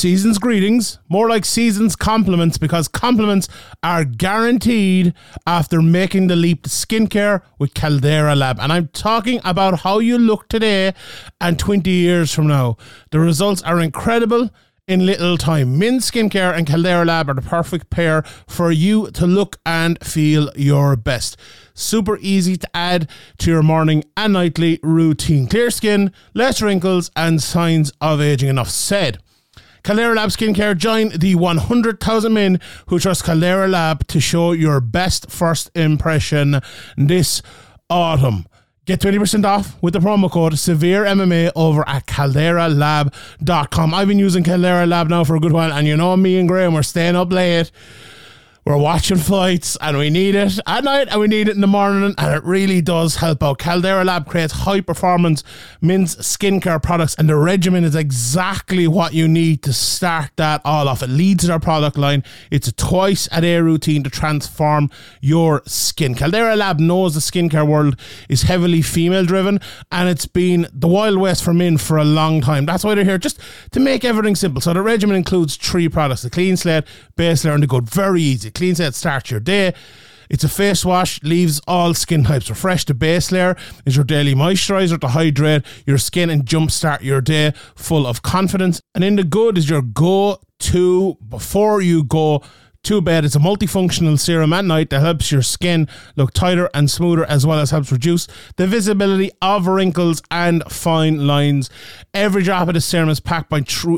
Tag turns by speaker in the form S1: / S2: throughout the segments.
S1: season's greetings, more like season's compliments, because compliments are guaranteed after making the leap to skincare with Caldera Lab. And I'm talking about how you look today and 20 years from now. The results are incredible in little time. Min Skincare and Caldera Lab are the perfect pair for you to look and feel your best. Super easy to add to your morning and nightly routine. Clear skin, less wrinkles, and signs of aging. Enough said. Caldera Lab Skincare join the 100,000 men who trust Caldera Lab to show your best first impression this autumn. Get 20% off with the promo code Severe MMA over at calderalab.com. I've been using Caldera Lab now for a good while, and you know me and Graeme, we're staying up late we're watching flights and we need it at night and we need it in the morning and it really does help out. Caldera Lab creates high performance men's skincare products and the regimen is exactly what you need to start that all off. It leads our product line. It's a twice a day routine to transform your skin. Caldera Lab knows the skincare world is heavily female driven and it's been the Wild West for men for a long time. That's why they're here just to make everything simple. So the regimen includes three products, the clean slate, base layer and the good. Very easy cleans out, starts your day. It's a face wash, leaves all skin types refreshed. The base layer is your daily moisturizer to hydrate your skin and jumpstart your day full of confidence. And in the good is your go to before you go to Bad It's a multifunctional serum at night that helps your skin look tighter and smoother, as well as helps reduce the visibility of wrinkles and fine lines. Every drop of the serum is packed by tr-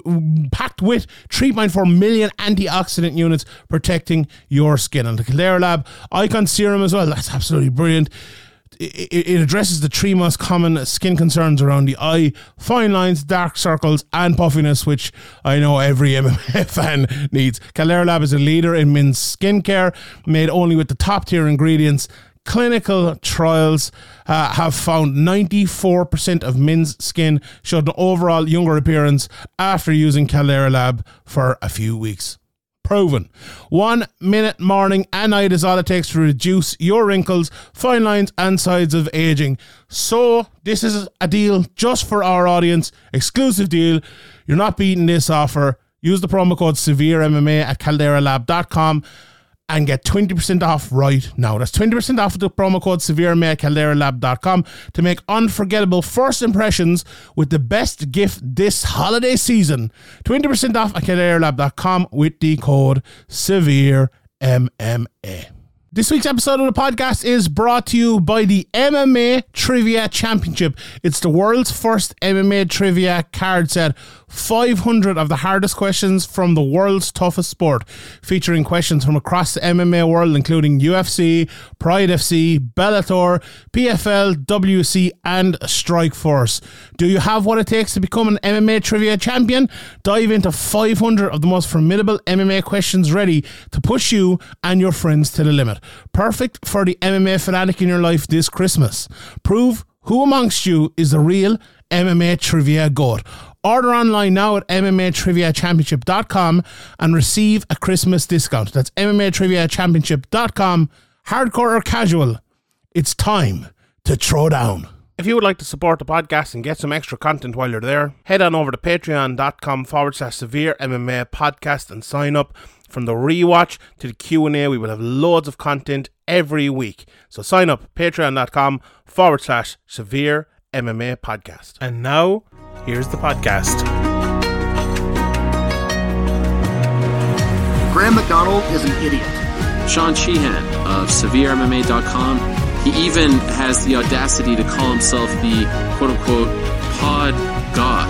S1: packed with 3.4 million antioxidant units protecting your skin. And the Caldera Lab Icon Serum as well. That's absolutely brilliant it, it addresses the three most common skin concerns around the eye fine lines, dark circles, and puffiness, which I know every MMA fan needs. Caldera Lab is a leader in men's skincare, made only with the top tier ingredients clinical trials uh, have found 94% of men's skin showed an overall younger appearance after using Caldera Lab for a few weeks proven. One minute morning and night is all it takes to reduce your wrinkles, fine lines, and signs of aging. So, this is a deal just for our audience, exclusive deal. You're not beating this offer. Use the promo code SevereMMA at calderalab.com and get 20% off right now. That's 20% off with the promo code SevereMay to make unforgettable first impressions with the best gift this holiday season. 20% off at calderalab.com with the code SevereMMA. This week's episode of the podcast is brought to you by the MMA Trivia Championship. It's the world's first MMA trivia card set 500 of the hardest questions from the world's toughest sport, featuring questions from across the MMA world, including UFC, Pride FC, Bellator, PFL, WC, and Strikeforce. Do you have what it takes to become an MMA trivia champion? Dive into 500 of the most formidable MMA questions ready to push you and your friends to the limit. Perfect for the MMA fanatic in your life this Christmas. Prove who amongst you is the real MMA trivia goat. Order online now at MMATriviaChampionship.com and receive a Christmas discount. That's MMATriviaChampionship.com. Hardcore or casual, it's time to throw down. If you would like to support the podcast and get some extra content while you're there, head on over to patreon.com forward slash severe MMA podcast and sign up. From the rewatch to the Q&A, we will have loads of content every week. So sign up, patreon.com forward slash severe MMA podcast. And now, here's the podcast.
S2: Graeme McDonald is an idiot.
S3: Sean Sheehan of SevereMMA.com. He even has the audacity to call himself the quote unquote pod god.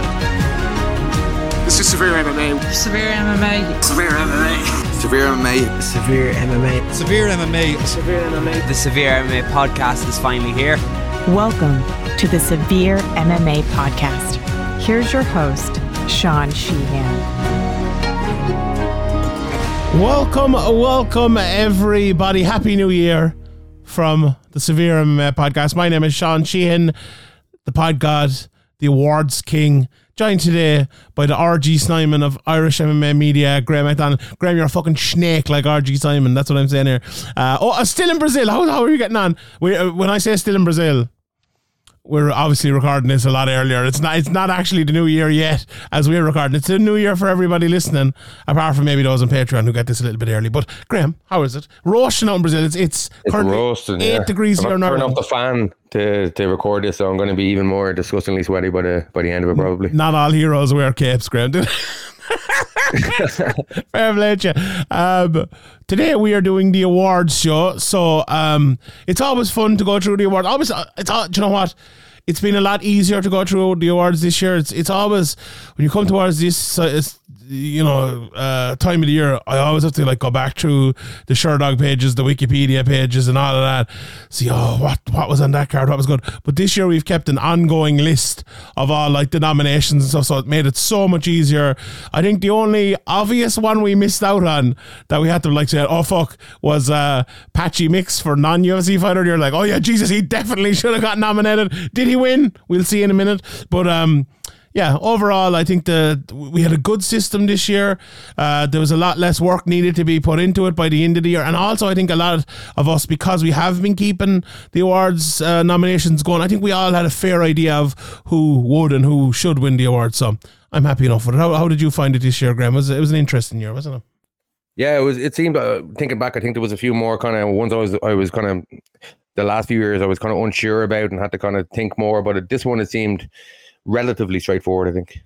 S2: This is Severe MMA.
S4: Severe MMA.
S2: Severe MMA.
S5: Severe MMA.
S6: Severe MMA.
S7: Severe MMA.
S2: Severe MMA.
S6: The Severe MMA podcast is finally here.
S8: Welcome to the Severe MMA podcast. Here's your host, Sean Sheehan.
S1: Welcome, welcome, everybody. Happy New Year from the Severe MMA podcast. My name is Sean Sheehan, the pod god, the awards king. Joined today by the RG Simon of Irish MMA Media, Graeme McDonald. Graeme, you're a fucking snake like RG Simon. That's what I'm saying here. Uh, oh, uh, still in Brazil. How, how are you getting on? Uh, when I say still in Brazil, we're obviously recording this a lot earlier. It's not. It's not actually the new year yet as we're recording. It's the new year for everybody listening, apart from maybe those on Patreon who get this a little bit early. But Graeme, how is it? Roasting in Brazil. It's it's,
S4: It's roasting.
S1: eight
S4: yeah.
S1: degrees
S4: I'm
S1: here
S4: gonna turn off the fan to, to record this, so I'm going to be even more disgustingly sweaty by the by the end of it, probably.
S1: Not all heroes wear capes, Graeme. Fair. Um, today we are doing the awards show, so um, it's always fun to go through the awards. Always, uh, it's all, do you know what? It's been a lot easier to go through the awards this year. It's it's always when you come towards this, you know, uh, time of the year. I always have to like go back through the Sherdog pages, the Wikipedia pages, and all of that. See, oh, what what was on that card? What was good? But this year we've kept an ongoing list of all like the nominations and stuff, so it made it so much easier. I think the only obvious one we missed out on that we had to like say, oh fuck, was uh, Patchy Mix for non UFC fighter. You're like, oh yeah, Jesus, he definitely should have got nominated. Did he win? We'll see in a minute. But um, yeah, overall, I think the we had a good system this year. Uh, there was a lot less work needed to be put into it by the end of the year, and also I think a lot of us, because we have been keeping the awards uh, nominations going, I think we all had a fair idea of who would and who should win the award. So I'm happy enough with it. How, how did you find it this year, Graeme? It was it was an interesting year, wasn't it?
S4: Yeah, it was. It seemed uh, thinking back, I think there was a few more kind of ones I was I was kind of the last few years I was kind of unsure about and had to kind of think more. But this one it seemed relatively straightforward. I think.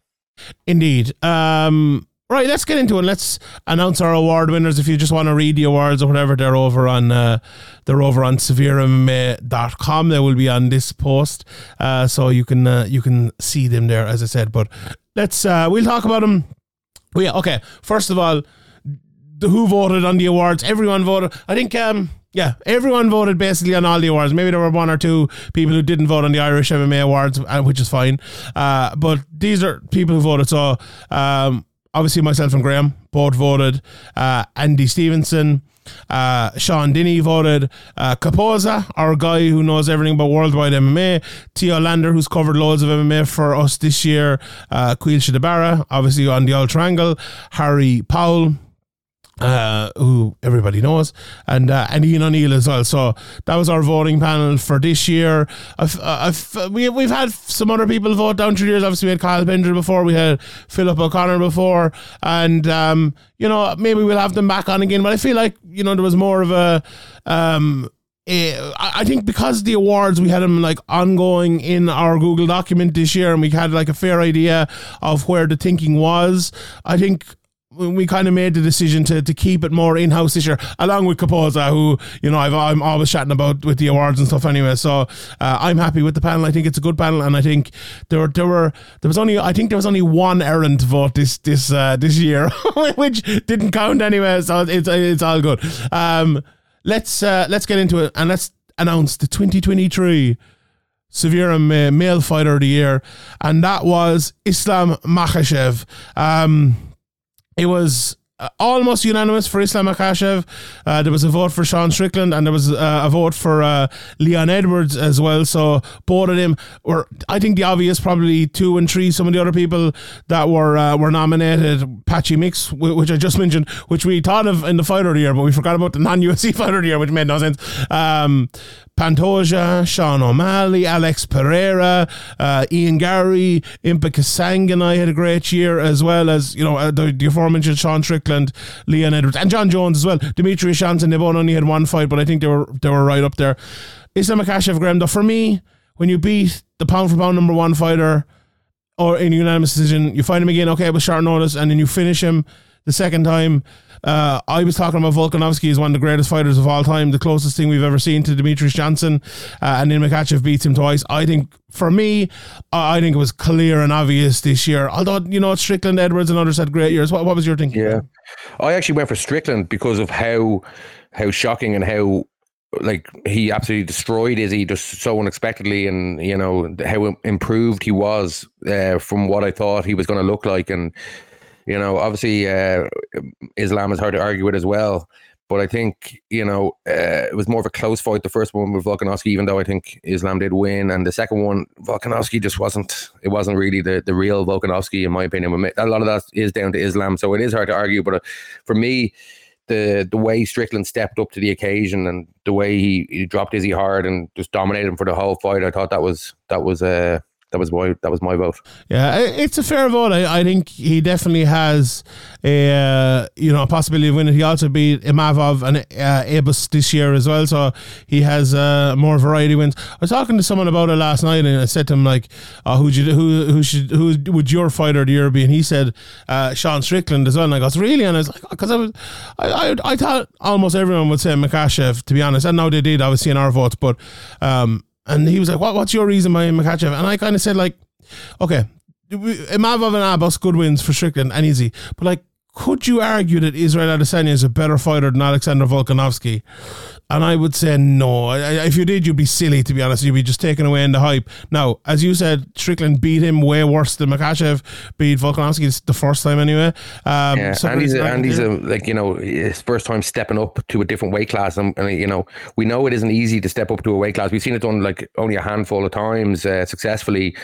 S1: Indeed. Um, right, let's get into it. Let's announce our award winners. If you just want to read the awards or whatever, they're over on uh, they're over on severemma.com. They will be on this post, uh, so you can uh, you can see them there, as I said. But let's uh, we'll talk about them. Yeah, okay. First of all, the who voted on the awards. Everyone voted. I think. Um, yeah, everyone voted basically on all the awards. Maybe there were one or two people who didn't vote on the Irish MMA awards, uh, which is fine. Uh, but these are people who voted. So um, obviously, myself and Graeme both voted. Uh, Andy Stevenson, uh, Sean Dinney voted. Uh, our guy who knows everything about worldwide MMA. Theo Lander, who's covered loads of MMA for us this year. Uh, Queel Shidabara, obviously on the Old Triangle. Harry Powell uh, who everybody knows, and uh, and Ian O'Neill as well. So that was our voting panel for this year. I've, uh, I've, we, we've had some other people vote down through years. Obviously, we had Kyle Bender before, we had Philip O'Connor before, and um, you know maybe we'll have them back on again. But I feel like you know there was more of a um, I think because the awards we had them like ongoing in our Google document this year, and we had like a fair idea of where the thinking was. I think we kind of made the decision to, to keep it more in house this year, along with Capoza, who you know I've, I'm always chatting about with the awards and stuff anyway. So uh, I'm happy with the panel. I think it's a good panel, and I think there there were there was only I think there was only one errant vote this this uh, this year, which didn't count anyway. So it's it's all good. Um, let's uh, let's get into it and let's announce the 2023 Severe Male Fighter of the Year, and that was Islam Makhachev. Um, it was uh, almost unanimous for Islam Makhachev. Uh, there was a vote for Sean Strickland and there was uh, a vote for uh, Leon Edwards as well. So both of them were, I think, the obvious probably two and three. Some of the other people that were uh, were nominated, Patchy Mix, wh- which I just mentioned, which we thought of in the fighter of the year, but we forgot about the non UFC fighter of the year, which made no sense. Um, Pantoja, Sean O'Malley, Alex Pereira, uh, Ian Garry, Impa Kasanganay had a great year, as well as, you know, uh, the, the aforementioned Sean Strickland, Leon Edwards, and Jon Jones as well. Demetrious Johnson, they both only had one fight, but I think they were they were right up there. Islam Makhachev, Graeme, though, for me, when you beat the pound for pound number one fighter, or in a unanimous decision, you find him again, okay, with short notice, and then you finish him the second time. Uh, I was talking about Volkanovski as one of the greatest fighters of all time, the closest thing we've ever seen to Demetrious Johnson, uh, and then Makhachev beats him twice. I think, for me, I think it was clear and obvious this year. Although, you know, Strickland, Edwards, and others had great years. What, what was your thinking?
S4: Yeah, I actually went for Strickland because of how how shocking and how like he absolutely destroyed Izzy just so unexpectedly, and you know how improved he was uh, from what I thought he was going to look like, and you know obviously uh, Islam is hard to argue with as well. But I think you know uh, it was more of a close fight. The first one with Volkanovski, even though I think Islam did win, and the second one, Volkanovski just wasn't. It wasn't really the, the real Volkanovski, in my opinion. A lot of that is down to Islam, so it is hard to argue. But uh, for me, the the way Strickland stepped up to the occasion and the way he, he dropped Izzy hard and just dominated him for the whole fight, I thought that was that was uh that was my that was my vote.
S1: Yeah, it's a fair vote. I, I think he definitely has a uh, you know a possibility of winning. He also beat Imavov and uh, Abus this year as well, so he has uh, more variety wins. I was talking to someone about it last night, and I said to him like, oh, "Who'd you who who should who would your fighter of the year be?" And he said uh, Sean Strickland as well. And I goes, "Really?" And I was like, "Because I was I, I I thought almost everyone would say Makhachev to be honest, and now they did obviously in our votes, but um." And he was like, "What? What's your reason by Makhachev?" And I kind of said, "Like, okay, Imavov and Abus good wins for Strickland and easy, but like, could you argue that Israel Adesanya is a better fighter than Alexander Volkanovski? And I would say no. If you did, you'd be silly. To be honest, you'd be just taking away in the hype. Now, as you said, Strickland beat him way worse than Makhachev beat Volkanovski the first time anyway. Um,
S4: Yeah,
S1: so
S4: and he's a, and he's a like you know his first time stepping up to a different weight class, and, and you know we know it isn't easy to step up to a weight class. We've seen it done like only a handful of times uh, successfully,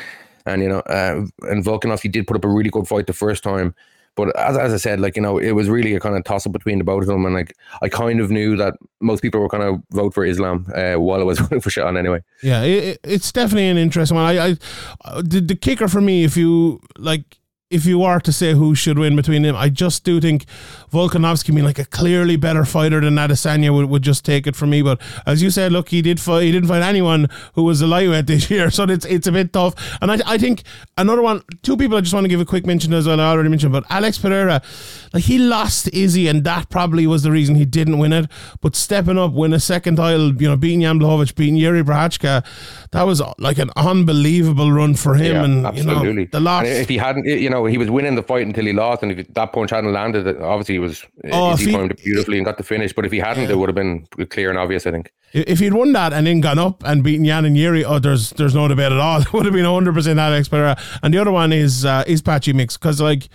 S4: and you know uh, and Volkanovski did put up a really good fight the first time. But as, as I said, like you know, it was really a kind of toss up between the both of them, and like I kind of knew that most people were going to vote for Islam uh, while I was voting for Sean anyway.
S1: Yeah, it, it- it's definitely an interesting one. I, I uh, the, the kicker for me, if you like, if you are to say who should win between them, I just do think Volkanovski being like a clearly better fighter than Adesanya would, would just take it from me. But as you said, look, he did fight, he didn't fight anyone who was a lightweight this year, so it's it's a bit tough. And I, I think another one, two people I just want to give a quick mention as well. I already mentioned, but Alex Pereira, like he lost Izzy, and that probably was the reason he didn't win it. But stepping up, win a second title, you know, beating Jan Blachowicz, beating Jiri Prochazka, that was like an unbelievable run for him.
S4: Yeah,
S1: and
S4: absolutely.
S1: you know, the
S4: last if he hadn't, you know, he was winning the fight until he lost, and if that punch hadn't landed, obviously he was
S1: Oh,
S4: he
S1: he-
S4: timed it beautifully and got the finish. But if he hadn't, it would have been clear and obvious. I think.
S1: If he'd won that and then gone up and beaten Jan and Jiri, oh, there's there's no debate at all. It would have been 100 percent Alex Pereira. And the other one is uh, is Patchy Mix because like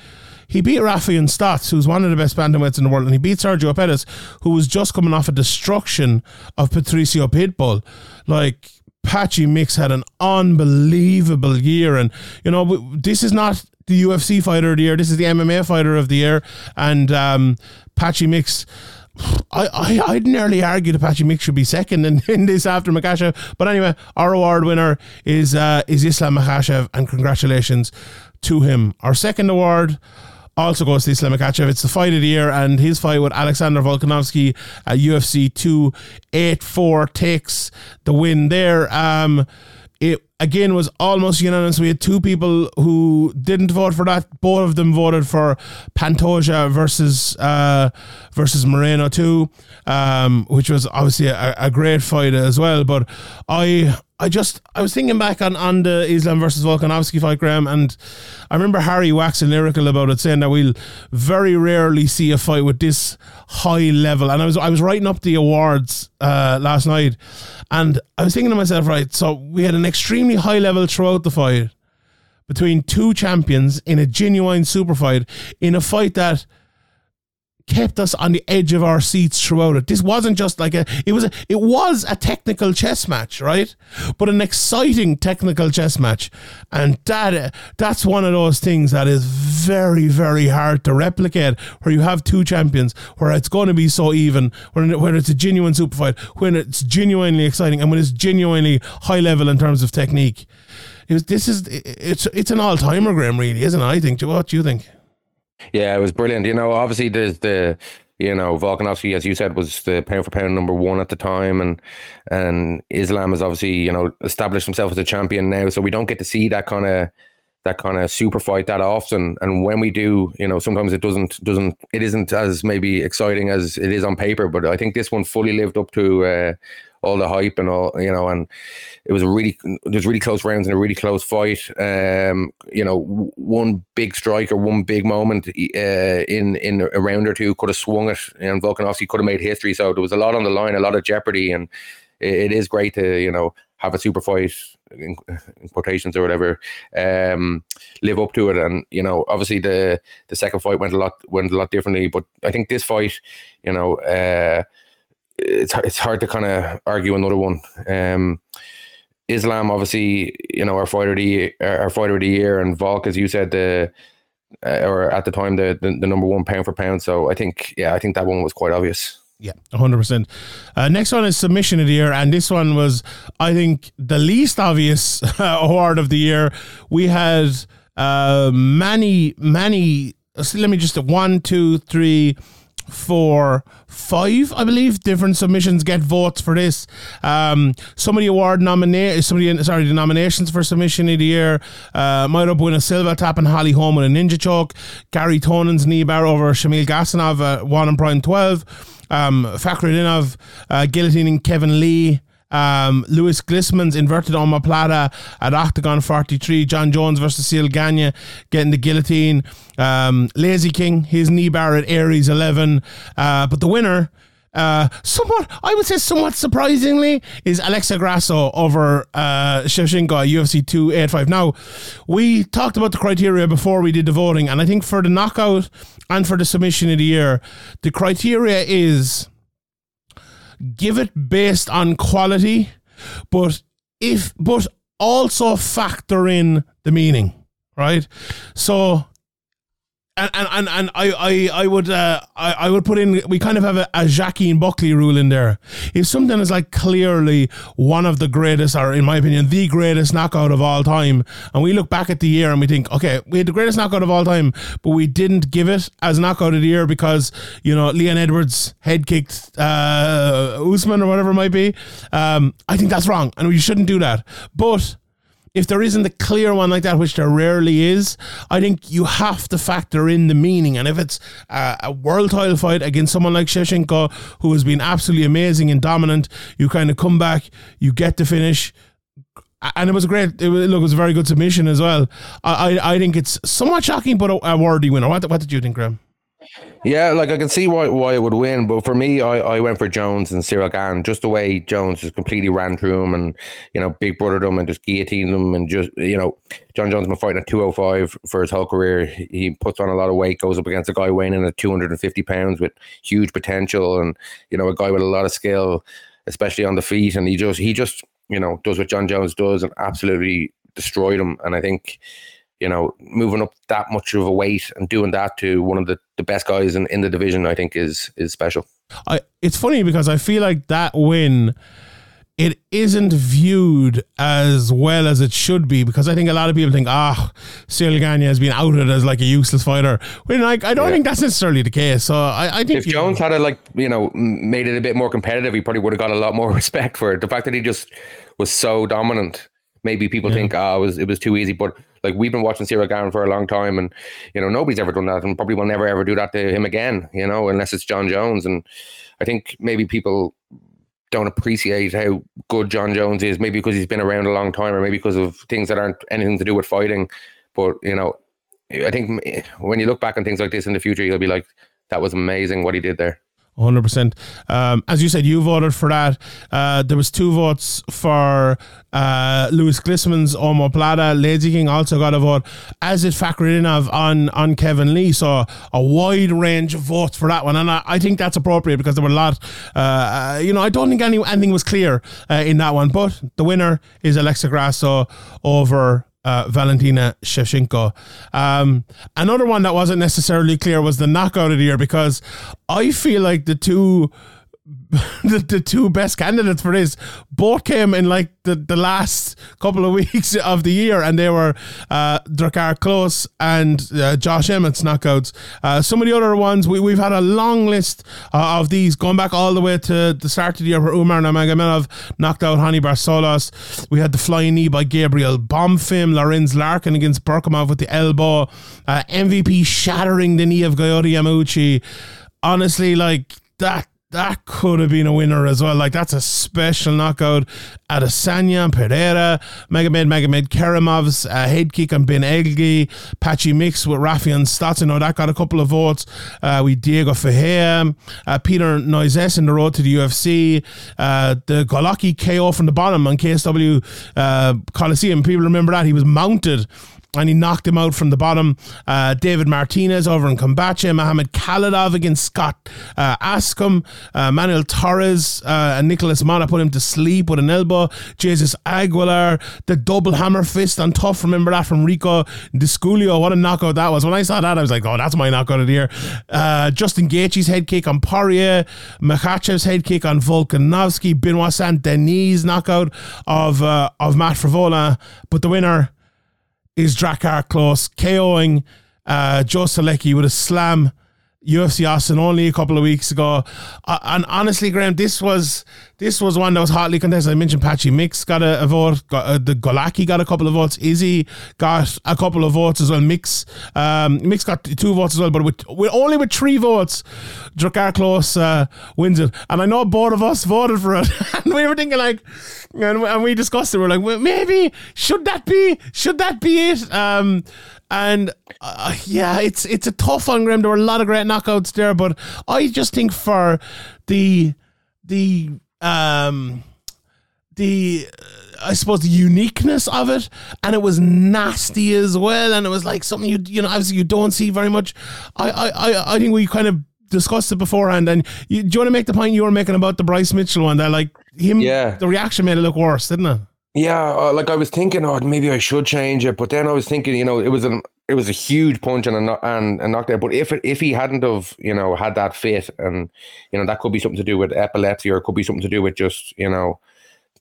S1: he beat Raufeon Stots, who's one of the best bantamweights in the world, and he beat Sergio Pettis, who was just coming off a destruction of Patricio Pitbull. Like Patchy Mix had an unbelievable year, and you know this is not the UFC fighter of the year. This is the MMA fighter of the year, and um, Patchy Mix. I, I, I'd nearly argue that Patchy Mix should be second in, in this after Makhachev. But anyway, our award winner is uh, is Islam Makhachev, and congratulations to him. Our second award also goes to Islam Makhachev. It's the fight of the year, and his fight with Alexander Volkanovski at UFC 284 takes the win there. Um, again was almost unanimous. We had two people who didn't vote for that. Both of them voted for Pantoja versus uh, versus Moreno too, um, which was obviously a, a great fight as well. But I I just I was thinking back on, on the Islam versus Volkanovski fight, Graeme, and I remember Harry waxing lyrical about it, saying that we'll very rarely see a fight with this high level. And I was I was writing up the awards uh, last night, and I was thinking to myself, right, so we had an extremely high level throughout the fight between two champions in a genuine super fight in a fight that kept us on the edge of our seats throughout it. This wasn't just like a it was a, it was a technical chess match, right? But an exciting technical chess match. And that uh, that's one of those things that is very very hard to replicate where you have two champions where it's going to be so even when when it's a genuine super fight, when it's genuinely exciting and when it's genuinely high level in terms of technique. It was, this is it's it's an all timer, Graeme. Really, isn't it? I think. What do you think?
S4: Yeah, it was brilliant. You know, obviously there's the you know Volkanovski, as you said, was the pound for pound number one at the time, and and Islam has obviously you know established himself as a champion now. So we don't get to see that kind of that kind of super fight that often. And when we do, you know, sometimes it doesn't doesn't it isn't as maybe exciting as it is on paper. But I think this one fully lived up to uh, all the hype and all you know, and it was a really there's really close rounds and a really close fight. Um, you know, one big strike or one big moment uh, in in a round or two could have swung it, and Volkanovski could have made history. So there was a lot on the line, a lot of jeopardy, and it, it is great to you know have a super fight in, in quotations or whatever um live up to it and you know obviously the the second fight went a lot went a lot differently but i think this fight you know uh it's it's hard to kind of argue another one um Islam, obviously, you know, our fighter of the year, our fighter of the year, and Volk, as you said, the uh, or at the time the, the the number one pound for pound. So I think yeah, I think that one was quite obvious.
S1: Yeah, 100%. Uh, next one is submission of the year. And this one was, I think, the least obvious award of the year. We had uh, many, many, let me just, one, two, three, four, five, I believe, different submissions get votes for this. Um, some of the award nominate, some of the, sorry, the nominations for submission of the year. Uh, Mayra Bueno Silva tapping Holly Holm with a ninja choke. Garry Tonon's knee bar over Shamil Gasanov at one and prime 12. Um, Fakhretdinov uh, guillotining Kevin Lee. Um, Lewis Glissman's inverted omoplata at Octagon 43. Jon Jones versus Ciryl Gane getting the guillotine. Um, Lazy King, his knee bar at Aries 11. Uh, but the winner, uh, somewhat, I would say, somewhat surprisingly, is Alexa Grasso over uh, Shevchenko UFC 285. Now, we talked about the criteria before we did the voting, and I think for the knockout and for the submission of the year, the criteria is give it based on quality, but if but also factor in the meaning, right? So and and, and, and I, I, I would uh, I, I would put in we kind of have a, a Joaquin Buckley rule in there. If something is like clearly one of the greatest, or in my opinion, the greatest knockout of all time, and we look back at the year and we think, okay, we had the greatest knockout of all time, but we didn't give it as knockout of the year because you know Leon Edwards head kicked uh, Usman or whatever it might be. Um, I think that's wrong, and we shouldn't do that. But if there isn't a clear one like that, which there rarely is, I think you have to factor in the meaning. And if it's a, a world title fight against someone like Shevchenko, who has been absolutely amazing and dominant, you kind of come back, you get the finish. And it was a great. It was, look, it was a very good submission as well. I, I, I think it's somewhat shocking, but a, a worthy winner. What, what did you think, Graeme?
S4: Yeah, like I can see why why it would win, but for me, I, I went for Jones and Ciryl Gane. Just the way Jones just completely ran through him and you know big brothered him and just guillotined him and just you know Jon Jones been fighting at two hundred five for his whole career. He puts on a lot of weight, goes up against a guy weighing in at two hundred and fifty pounds with huge potential, and you know a guy with a lot of skill, especially on the feet. And he just he just you know does what Jon Jones does and absolutely destroyed him. And I think you know, moving up that much of a weight and doing that to one of the, the best guys in, in the division, I think is is special.
S1: I it's funny because I feel like that win it isn't viewed as well as it should be because I think a lot of people think, ah, Ciryl Gane has been outed as like a useless fighter. When like I don't yeah. think that's necessarily the case. So I, I think
S4: if Jones had a like you know made it a bit more competitive, he probably would have got a lot more respect for it. The fact that he just was so dominant, maybe people yeah. think, ah, oh, it was it was too easy, but like we've been watching Ciryl Gane for a long time, and you know nobody's ever done that, and probably will never ever do that to him again. You know, unless it's Jon Jones. And I think maybe people don't appreciate how good Jon Jones is, maybe because he's been around a long time, or maybe because of things that aren't anything to do with fighting. But you know, I think when you look back on things like this in the future, you'll be like, "That was amazing what he did there."
S1: 100%. Um, as you said, you voted for that. Uh, there was two votes for uh, Lewis Glissman's omoplata. Lazy King also got a vote, as did Fakhretdinov on, on Kevin Lee. So a wide range of votes for that one. And I, I think that's appropriate because there were a lot, uh, uh you know, I don't think any, anything was clear uh, in that one. But the winner is Alexa Grasso over uh, Valentina Shevchenko. Um, another one that wasn't necessarily clear was the knockout of the year because I feel like the two the, the two best candidates for this both came in like the, the last couple of weeks of the year, and they were uh, Drakkar Klose and uh, Josh Emmett's knockouts. Uh, some of the other ones, we, we've had a long list uh, of these going back all the way to the start of the year where Umar Nurmagomedov knocked out Raoni Barcelos. We had the flying knee by Gabriel Bonfim, Lorenz Larkin against Berkimov with the elbow, uh, MVP shattering the knee of Goiti Yamauchi. Honestly, like that that could have been a winner as well. Like that's a special knockout. Adesanya, Pereira, Magomed Magomed Karimov's uh, head kick on Ben Egli, Patchy Mix with Stots. You know that got a couple of votes. Uh, we Diego Ferreira, uh, Peter Noises in the road to the UFC. Uh, the Golocki KO from the bottom on KSW uh, Coliseum. People remember that he was mounted and he knocked him out from the bottom. Uh, David Martinez over in Combache, Mamed Khalidov against Scott uh, Askham, uh, Manuel Torres uh, and Nicholas Mata put him to sleep with an elbow. Jesus Aguilar, the double hammer fist on tough. Remember that from Rico Disculio? What a knockout that was. When I saw that, I was like, oh, that's my knockout of the year. Uh, Justin Gaethje's head kick on Poirier, Makhachev's head kick on Volkanovski, Benoit Saint Denis knockout of uh, of Matt Frevola, but the winner is Drakkar Klose KOing uh, Joe Solecki with a slam. UFC Austin only a couple of weeks ago, uh, and honestly, Graeme, this was this was one that was hotly contested. I mentioned Patchy Mix got a, a vote, got, uh, the Golaki got a couple of votes, Izzy got a couple of votes as well. Mix um, Mix got two votes as well, but with, with only with three votes, Drakkar Klose uh, wins it. And I know both of us voted for it, and we were thinking like, and, and we discussed it. We are like, well, maybe should that be should that be it? Um, and uh, yeah, it's it's a tough one, Graeme. There were a lot of great knockouts there, but I just think for the the um the I suppose the uniqueness of it, and it was nasty as well, and it was like something you you know obviously you don't see very much. I I I, I think we kind of discussed it beforehand, and you, do you want to make the point you were making about the Bryce Mitchell one that like him?
S4: Yeah.
S1: the reaction made it look worse, didn't it?
S4: Yeah, uh, like I was thinking, oh, maybe I should change it, but then I was thinking, you know, it was an it was a huge punch and a and a knockdown. But if it, if he hadn't have, you know, had that fit, and you know, that could be something to do with epilepsy, or it could be something to do with just, you know,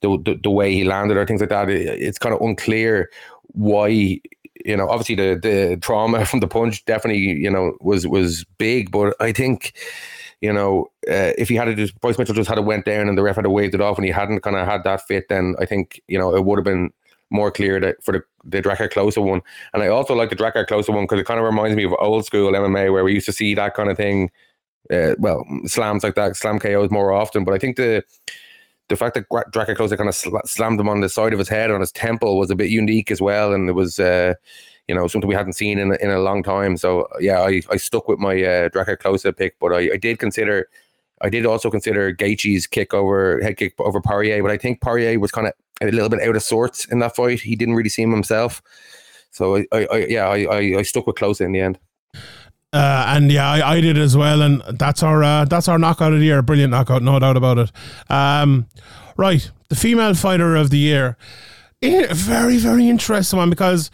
S4: the the, the way he landed or things like that. It, it's kind of unclear why. You know, obviously the the trauma from the punch definitely, you know, was was big, but I think you know, uh, if he had it, just Bryce Mitchell just had it went down and the ref had to waved it off and he hadn't kind of had that fit, then I think you know it would have been more clear that for the the Drakkar Klose one. And I also like the Drakkar Closer one because it kind of reminds me of old school MMA where we used to see that kind of thing. Uh, well, slams like that, slam KOs more often. But I think the the fact that Drakkar Closer kind of sl- slammed him on the side of his head on his temple was a bit unique as well, and it was. Uh, you know, something we hadn't seen in in a long time. So yeah, I, I stuck with my uh, Klose pick, but I, I did consider, I did also consider Gaethje's kick over head kick over Poirier, but I think Poirier was kind of a little bit out of sorts in that fight. He didn't really see him himself. So I, I, I yeah, I, I, I stuck with Klose in the end.
S1: Uh, and yeah, I, I, did as well, and that's our uh, that's our knockout of the year. Brilliant knockout, no doubt about it. Um, right, the female fighter of the year, eh, very very interesting one because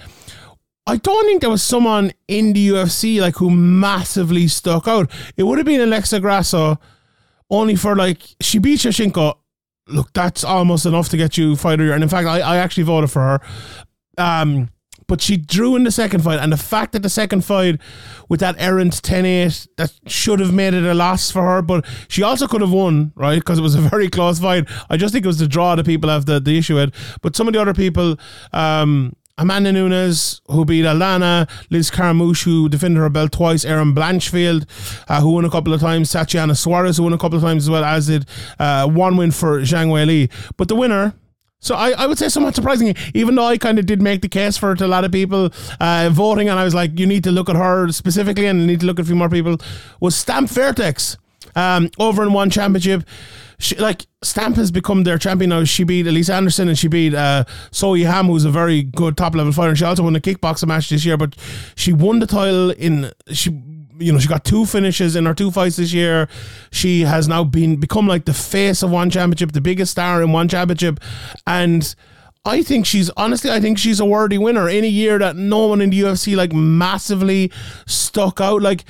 S1: I don't think there was someone in the UFC like who massively stuck out. It would have been Alexa Grasso, only for like she beat Shevchenko. Look, that's almost enough to get you fighter year. And in fact, I, I actually voted for her. Um, but she drew in the second fight, and the fact that the second fight with that errant 10-8 that should have made it a loss for her, but she also could have won, right? Because it was a very close fight. I just think it was the draw that people have the, the issue with. But some of the other people, um, Amanda Nunes, who beat Aldana, Liz Carmouche, who defended her belt twice, Erin Blanchfield, uh, who won a couple of times, Tatiana Suarez, who won a couple of times as well, as did uh, one win for Zhang Weili. But the winner, so I, I would say somewhat surprisingly, even though I kind of did make the case for it to a lot of people uh, voting, and I was like, you need to look at her specifically and you need to look at a few more people, was Stamp Fairtex um, over in one championship she, like Stamp has become their champion now. She beat Alyse Anderson and she beat uh, Zoe Ham, who's a very good top level fighter. And she also won the kickboxing match this year, but she won the title in she. You know, she got two finishes in her two fights this year. She has now been become like the face of one championship, the biggest star in one championship, and I think she's honestly, I think she's a worthy winner in a year that no one in the UFC like massively stuck out. Like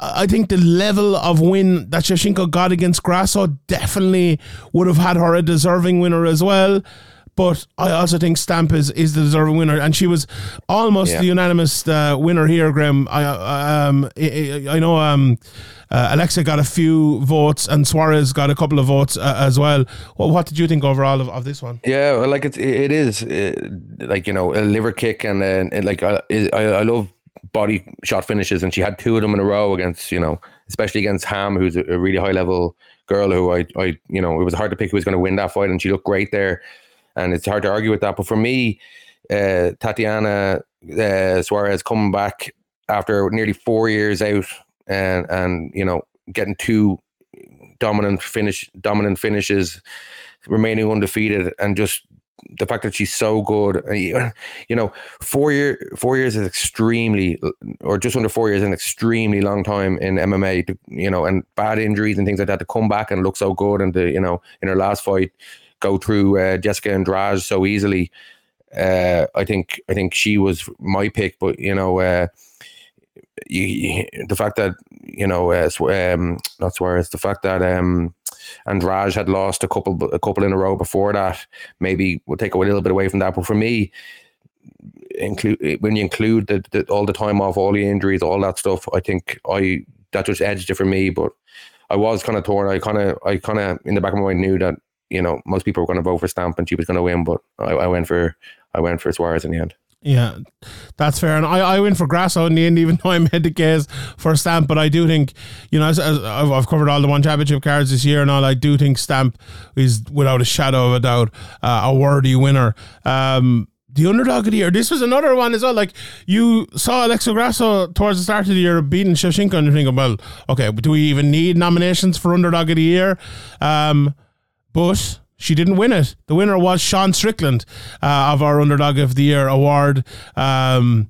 S1: I think the level of win that Shevchenko got against Grasso definitely would have had her a deserving winner as well. But I also think Stamp is, is the deserving winner, and she was almost yeah. the unanimous uh, winner here, Graeme. I um I, I know um uh, Alexa got a few votes, and Suarez got a couple of votes uh, as well. Well, what did you think overall of, of this one?
S4: Yeah, like it's it is uh, like you know a liver kick, and then like I I love body shot finishes, and she had two of them in a row against, you know, especially against Ham, who's a, really high level girl who I, I, you know, it was hard to pick who was going to win that fight, and she looked great there, and it's hard to argue with that. But for me, uh, Tatiana uh, Suarez coming back after nearly four years out, and and you know, getting two dominant finish, dominant finishes, remaining undefeated, and just the fact that she's so good, uh, you you know, four year four years is extremely, or just under four years, an extremely long time in MMA. To, you know, and bad injuries and things like that to come back and look so good, and to you know, in her last fight, go through uh, Jessica Andrade so easily. Uh, I think I think she was my pick, but you know, uh, you, you- the fact that you know, uh, um, not Suarez, the fact that um, Andrade had lost a couple a couple in a row before that, maybe we'll take a little bit away from that. But for me, include when you include the, the, all the time off, all the injuries, all that stuff, I think I that just edged it for me. But I was kind of torn. I kind of I kind of in the back of my mind knew that you know most people were going to vote for Stamp and she was going to win, but I, I went for I went for Suarez in the end.
S1: Yeah, that's fair. And I, I went for Grasso in the end, even though I made the case for Stamp. But I do think, you know, as, as I've, I've covered all the one championship cards this year and all, I do think Stamp is, without a shadow of a doubt, uh, a worthy winner. Um, the underdog of the year. This was another one as well. Like you saw Alexa Grasso towards the start of the year beating Shevchenko, and you're thinking, well, okay, do we even need nominations for underdog of the year? Um, but she didn't win it. The winner was Sean Strickland uh, of our Underdog of the Year award. Um,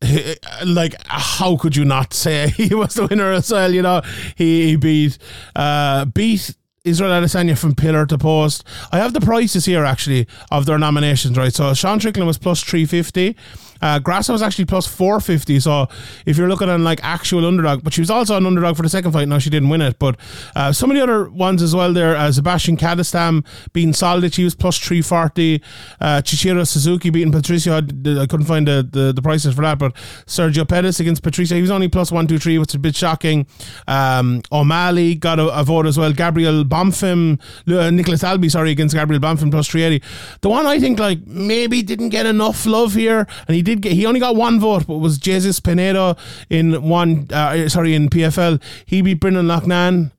S1: like how could you not say he was the winner as well? You know, he, he beat uh, beat Israel Adesanya from pillar to post. I have the prices here actually of their nominations, right? So Sean Strickland was plus three fifty. Uh, Grasso was actually plus 450. So if you're looking on like actual underdog, but she was also an underdog for the second fight. Now she didn't win it, but uh, some of the other ones as well there. Uh, Sebastian Kadestam being solid. She was plus 340. Uh, Chihiro Suzuki beating Patricio. I, I couldn't find the, the, the prices for that, but Sergio Pettis against Patricio, he was only plus 123, which is a bit shocking. Um, O'Malley got a, a vote as well. Gabriel Bonfim, uh, Nicolas Dalby, sorry, against Gabriel Bonfim plus 380. The one I think like maybe didn't get enough love here, and he did get, he only got one vote, but was Jesus Pinedo in one, uh, sorry, in PFL. He beat Brendan Loughnane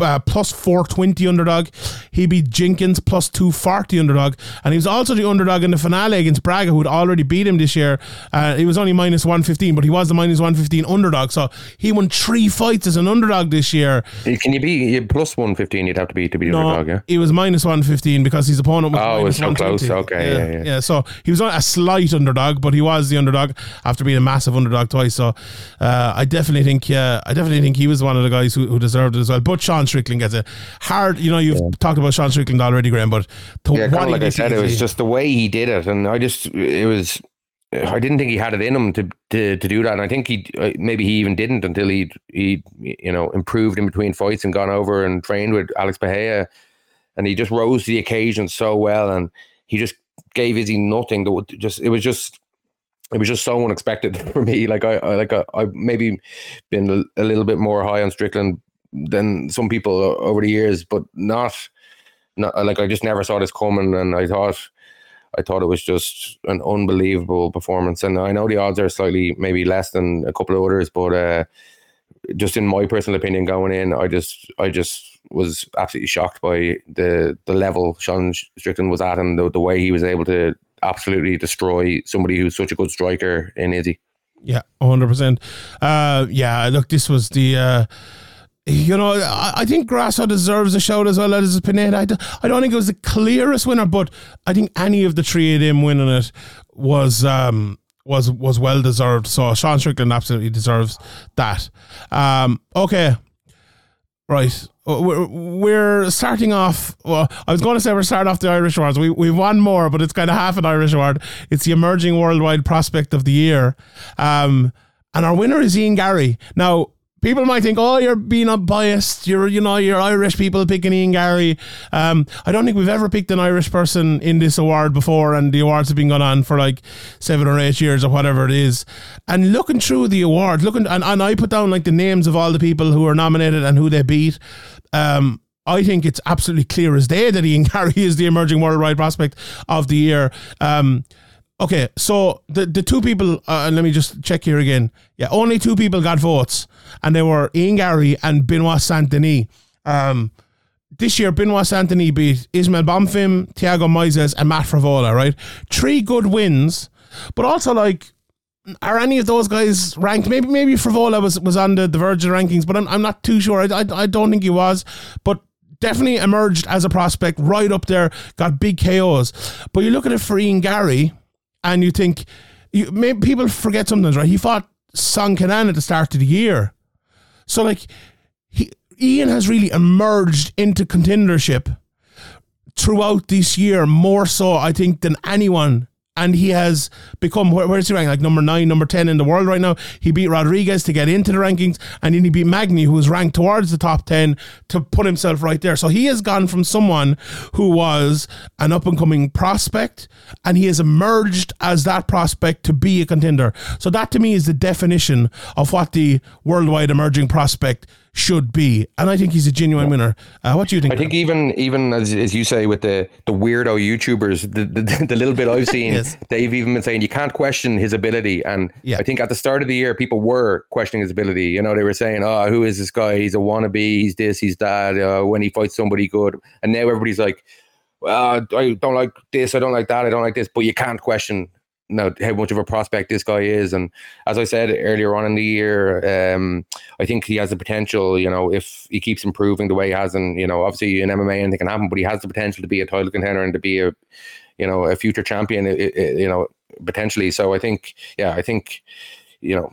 S1: uh, plus 420 underdog. He beat Jenkins plus 240 underdog. And he was also the underdog in the finale against Braga, who had already beat him this year. Uh, he was only minus 115, but he was the minus 115 underdog. So he won three fights as an underdog this year.
S4: Can you be plus one fifteen? You'd have to be to be the
S1: No,
S4: underdog, yeah.
S1: he was minus 115 because his opponent was
S4: Oh, it was
S1: minus
S4: so close. Okay, yeah, yeah.
S1: Yeah, So he was a slight underdog, but he was the underdog after being a massive underdog twice. So uh, I definitely think, uh, I definitely think he was one of the guys who, who deserved it as well. But Sean Strickland gets it hard. You know, you've talked about Sean Strickland already, Graeme, but to
S4: Yeah,
S1: what
S4: like I said, it was just the way he did it, and I just it was. I didn't think he had it in him to to, to do that, and I think he uh, maybe he even didn't until he he you know improved in between fights and gone over and trained with Alex Pereira, and he just rose to the occasion so well, and he just gave Izzy nothing. To just it was just it was just so unexpected for me. Like I, I like I, I've maybe been a, a little bit more high on Strickland than some people over the years, but not not like I just never saw this coming, and I thought I thought it was just an unbelievable performance. And I know the odds are slightly maybe less than a couple of others, but uh, just in my personal opinion, going in, I just I just was absolutely shocked by the the level Sean Strickland was at and the, the way he was able to absolutely destroy somebody who's such a good striker in Izzy.
S1: Yeah, hundred percent. Uh, yeah, look, this was the. Uh, you know, I, I think Grasso deserves a shout as well as Pinedo. I, don't- I don't think it was the clearest winner, but I think any of the three of them winning it was um, was was well deserved. So Sean Strickland absolutely deserves that. Um, okay, right. Uh, We're, starting off. Well, I was going to say we're starting off the Irish awards. We we've one more, but it's kind of half an Irish award. It's the emerging worldwide prospect of the year, um, and our winner is Ian Garry. Now. People might think, "Oh, you're being unbiased. You're, you know, you're Irish people picking Ian Garry." Um, I don't think we've ever picked an Irish person in this award before, and the awards have been going on for like seven or eight years or whatever it is. And looking through the awards, looking, and, and I put down like the names of all the people who are nominated and who they beat. Um, I think it's absolutely clear as day that Ian Garry is the emerging worldwide prospect of the year. Um, okay, so the the two people, uh, let me just check here again. Yeah, only two people got votes, and they were Ian Garry and Benoit Saint Denis. Um, this year, Benoit Saint Denis beat Ismael Bonfim, Thiago Moises, and Matt Frevola. Right, three good wins, but also like are any of those guys ranked? Maybe maybe Frevola was was on the, the verge of rankings, but I'm, I'm not too sure. I, I, I don't think he was. But definitely emerged as a prospect, right up there, got big KOs. But you look at it for Ian Garry, and you think, you, maybe people forget sometimes, right? He fought Song Kenan at the start of the year. So, like, he, Ian has really emerged into contendership throughout this year, more so, I think, than anyone. And he has become, where, where's he ranked? Like number nine, number 10 in the world right now. He beat Rodriguez to get into the rankings, and then he beat Magny, who was ranked towards the top 10, to put himself right there. So he has gone from someone who was an up and coming prospect, and he has emerged as that prospect to be a contender. So that to me is the definition of what the worldwide emerging prospect should be. And I think he's a genuine winner. Uh, what do you think?
S4: I think even even as, as you say with the the weirdo YouTubers, the, the, the little bit I've seen,
S1: Yes.
S4: they've even been saying you can't question his ability. And
S1: Yeah.
S4: I think at the start of the year, people were questioning his ability. You know, they were saying, "Oh, who is this guy? He's a wannabe. He's this. He's that." Uh, when he fights somebody good, and now everybody's like, "Well, I don't like this. I don't like that. I don't like this." But you can't question. No, how much of a prospect this guy is, and as I said earlier on in the year, um, I think he has the potential. You know, if he keeps improving the way he has, and you know, obviously in MMA anything can happen, but he has the potential to be a title contender and to be a, you know, a future champion. You know, potentially. So I think, yeah, I think, you know,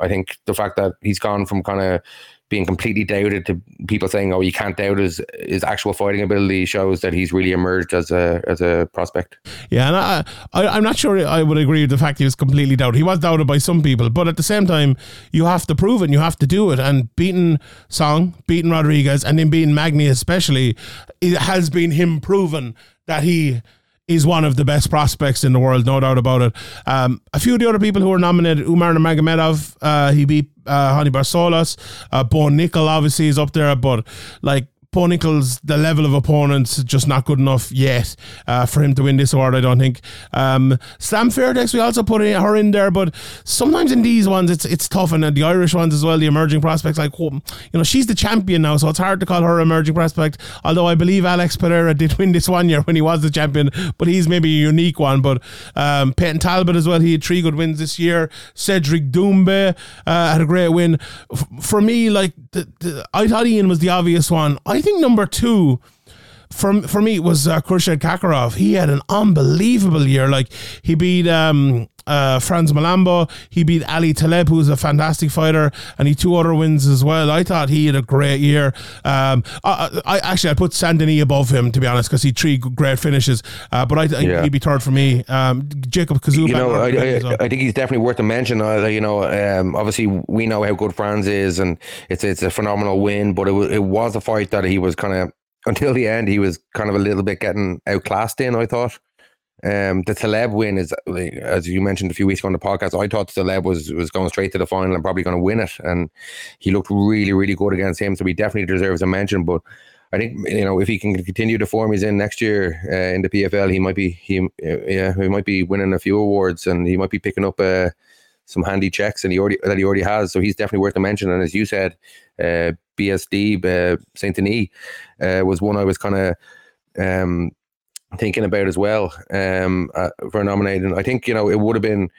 S4: I think the fact that he's gone from kind of being completely doubted to people saying, "Oh, you can't doubt his his actual fighting ability," shows that he's really emerged as a as a prospect.
S1: Yeah, and I, I, I'm not sure I would agree with the fact he was completely doubted. He was doubted by some people, but at the same time, you have to prove it you have to do it. And beating Song, beating Rodriguez, and then beating Magny especially, it has been him proven that he is one of the best prospects in the world, no doubt about it. Um, a few of the other people who were nominated, Umar Nurmagomedov, uh, he beat uh, Raoni Barcelos. Uh, Bo Nickal obviously is up there, but like Bo Nickal's the level of opponents just not good enough yet uh, for him to win this award. I don't think. Um, Sam Fairdex, we also put in, her in there, but sometimes in these ones it's it's tough, and the Irish ones as well. The emerging prospects, like oh, you know, she's the champion now, so it's hard to call her emerging prospect. Although I believe Alex Pereira did win this one year when he was the champion, but he's maybe a unique one. But um, Peyton Talbot as well, he had three good wins this year. Cedric Doumbé uh, had a great win. F- for me, like the, the, I thought Ian was the obvious one. I think number two for for me was uh, Khurshid Kakarov. He had an unbelievable year. Like he beat um, uh, Franz Malambo, he beat Ali Taleb, who's a fantastic fighter, and he two other wins as well. I thought he had a great year. Um, I, I actually I put Saint Denis above him to be honest because he had three great finishes. Uh, but I think
S4: Yeah.
S1: he'd be third for me. Um, Jacob Kazuba.
S4: you know, I, I, I think he's definitely worth a mention. Uh, you know, um, obviously we know how good Franz is, and it's it's a phenomenal win. But it was it was a fight that he was kind of until the end. He was kind of a little bit getting outclassed in. I thought. Um, the Taleb win is, as you mentioned a few weeks ago on the podcast. I thought Taleb was was going straight to the final and probably going to win it, and he looked really, really good against him. So he definitely deserves a mention. But I think you know if he can continue the form he's in next year uh, in the PFL, he might be he yeah he might be winning a few awards and he might be picking up uh, some handy checks and he already that he already has. So he's definitely worth a mention. And as you said, uh, BSD uh, Saint Denis uh, was one I was kind of um, thinking about as well um, uh, for nominating. I think you know it would have been.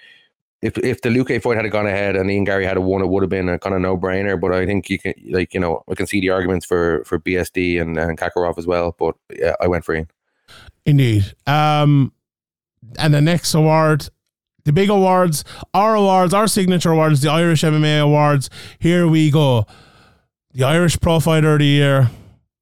S4: If, if the Luque fight had gone ahead and Ian Garry had won, it would have been a kind of no brainer. But I think you can, like, you know, I can see the arguments for for BSD and, and Kakarov as well. But yeah, I went for Ian.
S1: Indeed. Um, and the next award, the big awards, our awards, our signature awards, the Irish MMA awards. Here we go. The Irish Pro Fighter of the Year,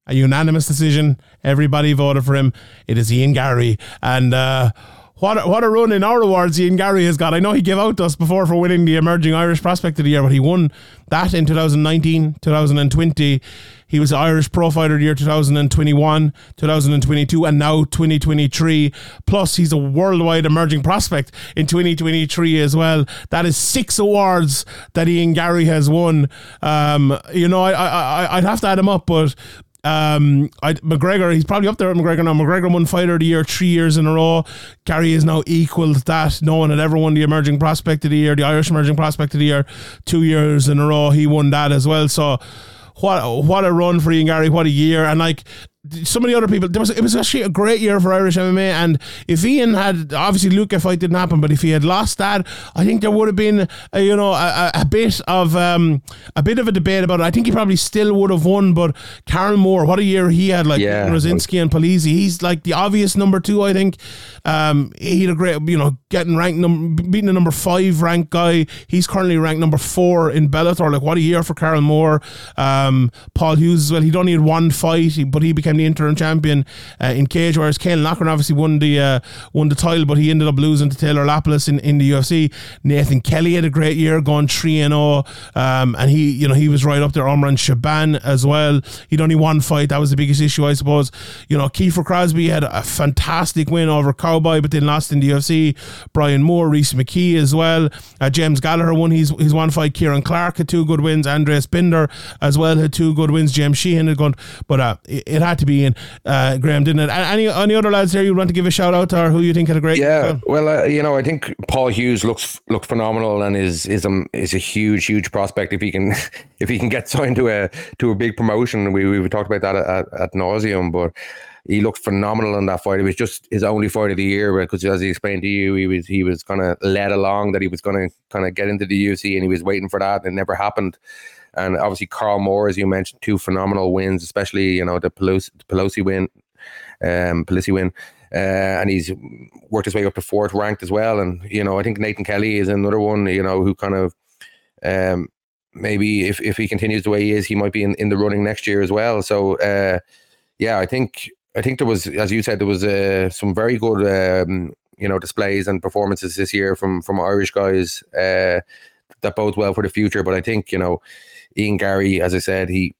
S1: a unanimous decision. Everybody voted for him. It is Ian Garry. And uh, what a, what a run in our awards Ian Garry has got. I know he gave out to us before for winning the Emerging Irish Prospect of the Year, but he won that in 2019, 2020. He was Irish Pro Fighter of the Year 2021, 2022, and now 2023. Plus, he's a worldwide emerging prospect in 2023 as well. That is six awards that Ian Garry has won. Um, you know, I, I, I, I'd have to add him up, but um, I, McGregor, he's probably up there with McGregor now. McGregor won Fighter of the Year three years in a row. Garry is now equaled that. No one had ever won the Emerging Prospect of the Year, the Irish Emerging Prospect of the Year, two years in a row. He won that as well. So, what what a run for Ian Garry! What a year! And like some many other people, there was it was actually a great year for Irish MMA. And if Ian had obviously Luque fight didn't happen, but if he had lost that, I think there would have been a, you know a, a bit of um, a bit of a debate about it. I think he probably still would have won, but Carl Moore, what a year he had, like
S4: Yeah.
S1: Rosinski and Polizzi. He's like the obvious number two, I think. Um, he had a great, you know, getting ranked, num- beating a number five ranked guy. He's currently ranked number four in Bellator. Like, what a year for Carl Moore. Um, Paul Hughes as well. He'd only had one fight, but he became the interim champion uh, in cage. Whereas Caolán Loughran obviously won the uh, won the title, but he ended up losing to Taylor Lapilus in, in the UFC. Nathan Kelly had a great year, going three and zero, um, and he, you know, he was right up there. Omran Shaban as well. He'd only one fight. That was the biggest issue, I suppose. You know, Kiefer Crosby had a fantastic win over Cowboy, but then lost in the UFC. Brian Moore, Rhys McKee as well. Uh, James Gallagher won his his one fight. Kieran Clark had two good wins. Andreas Binder as well had two good wins. James Sheehan had gone, but uh, it, it had to be in uh, Graeme, didn't it? Any any other lads there you want to give a shout out to, or who you think had a great?
S4: Yeah, well, uh, you know, I think Paul Hughes looks looks phenomenal and is is um is a huge huge prospect if he can if he can get signed to a to a big promotion. We we talked about that at, at nauseum, but he looked phenomenal in that fight. It was just his only fight of the year because, as he explained to you, he was he was kind of led along that he was going to kind of get into the UFC and he was waiting for that, and it never happened. And obviously, Carl Moore, as you mentioned, two phenomenal wins, especially you know the Pelosi, Pelosi win, um, Pelosi win, uh, and he's worked his way up to fourth ranked as well. And you know, I think Nathan Kelly is another one, you know, who kind of um, maybe if if he continues the way he is, he might be in, in the running next year as well. So uh, yeah, I think I think there was, as you said, there was uh, some very good um, you know displays and performances this year from from Irish guys uh, that bode well for the future. But I think you know Ian Garry, as I said, he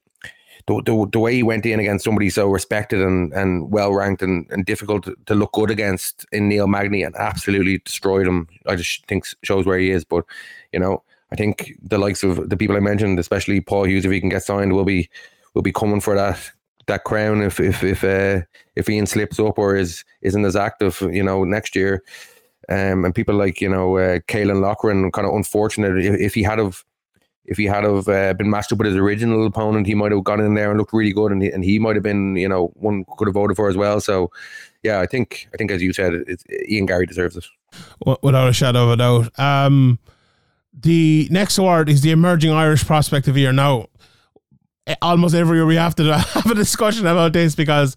S4: the, the, the way he went in against somebody so respected and, and well ranked and, and difficult to, look good against in Neil Magny and absolutely destroyed him. I just think shows where he is. But you know, I think the likes of the people I mentioned, especially Paul Hughes, if he can get signed, will be will be coming for that that crown if if if uh, if Ian slips up or is isn't as active, you know, next year. Um, and people like you know uh, Caolán Loughran, kind of unfortunate if, if he had have if he had have uh, been matched up with his original opponent, he might have gone in there and looked really good, and he, and he might have been, you know, one could have voted for as well. So, yeah, I think I think as you said, Ian Garry deserves it.
S1: without a shadow of a doubt. Um, the next award is the Emerging Irish Prospect of the Year. Now, almost every year we have to have a discussion about this because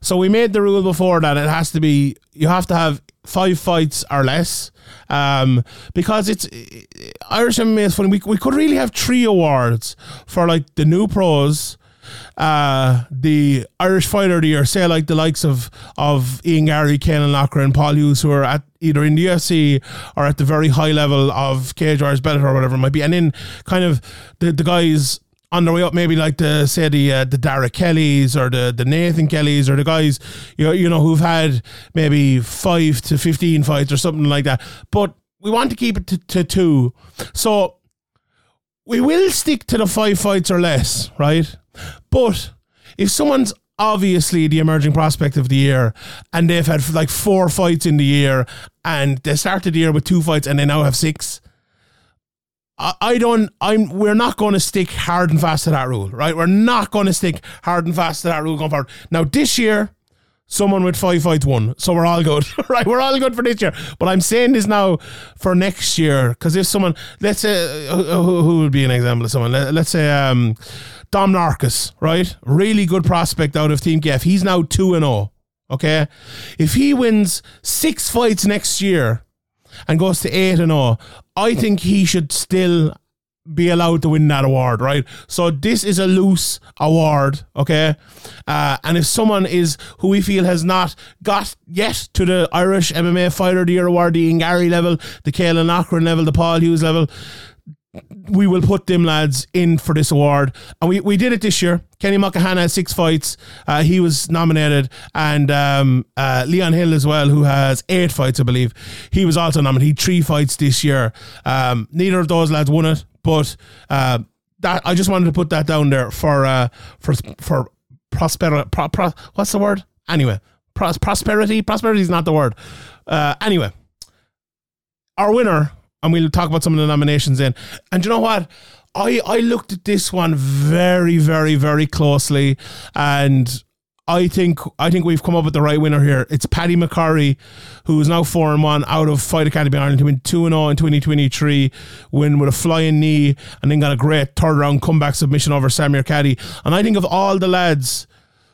S1: so we made the rule before that it has to be you have to have five fights or less um, because it's Irish MMA is funny. We, we could really have three awards for like the new pros, uh, the Irish Fighter of the Year, say like the likes of of Ian Garry, Kenan Locker, and Paul Hughes, who are at either in the UFC or at the very high level of Cage Warriors, Bellator, or whatever it might be, and then kind of the the guys on their way up, maybe like the say the uh, the Dara Kellys or the the Nathan Kellys or the guys you know, you know who've had maybe five to fifteen fights or something like that. But we want to keep it to, to two, so we will stick to the five fights or less, right? But if someone's obviously the emerging prospect of the year and they've had like four fights in the year and they started the year with two fights and they now have six. I don't. I'm. We're not going to stick hard and fast to that rule, right? We're not going to stick hard and fast to that rule going forward. Now this year, someone with five fights won, so we're all good, right? We're all good for this year. But I'm saying this now for next year because if someone, let's say, uh, who, who would be an example of someone? Let, let's say um, Dom Narcus, right? Really good prospect out of Team KF. He's now two and zero. Okay, if he wins six fights next year and goes to eight and zero, I think he should still be allowed to win that award, right? So this is a loose award, okay? Uh, and if someone is who we feel has not got yet to the Irish MMA Fighter of the Year award, the Ian Garry level, the Caolán Loughran level, the Paul Hughes level, we will put them lads in for this award. And we, we did it this year. Kenny Mulcahan had six fights. Uh, he was nominated. And um, uh, Leon Hill as well, who has eight fights, I believe. He was also nominated. He three fights this year. Um, neither of those lads won it, but uh, that I just wanted to put that down there for uh, for for prosperity. Pro, pro, what's the word? Anyway, pros, prosperity. Prosperity is not the word. Uh, anyway, our winner, and we'll talk about some of the nominations in. And you know what? I, I looked at this one very, very, very closely, and I think I think we've come up with the right winner here. It's Paddy McCurry, who is now four and one out of Fight Academy Ireland. He went two and zero in twenty twenty three, win with a flying knee, and then got a great third round comeback submission over Samir Caddy. And I think of all the lads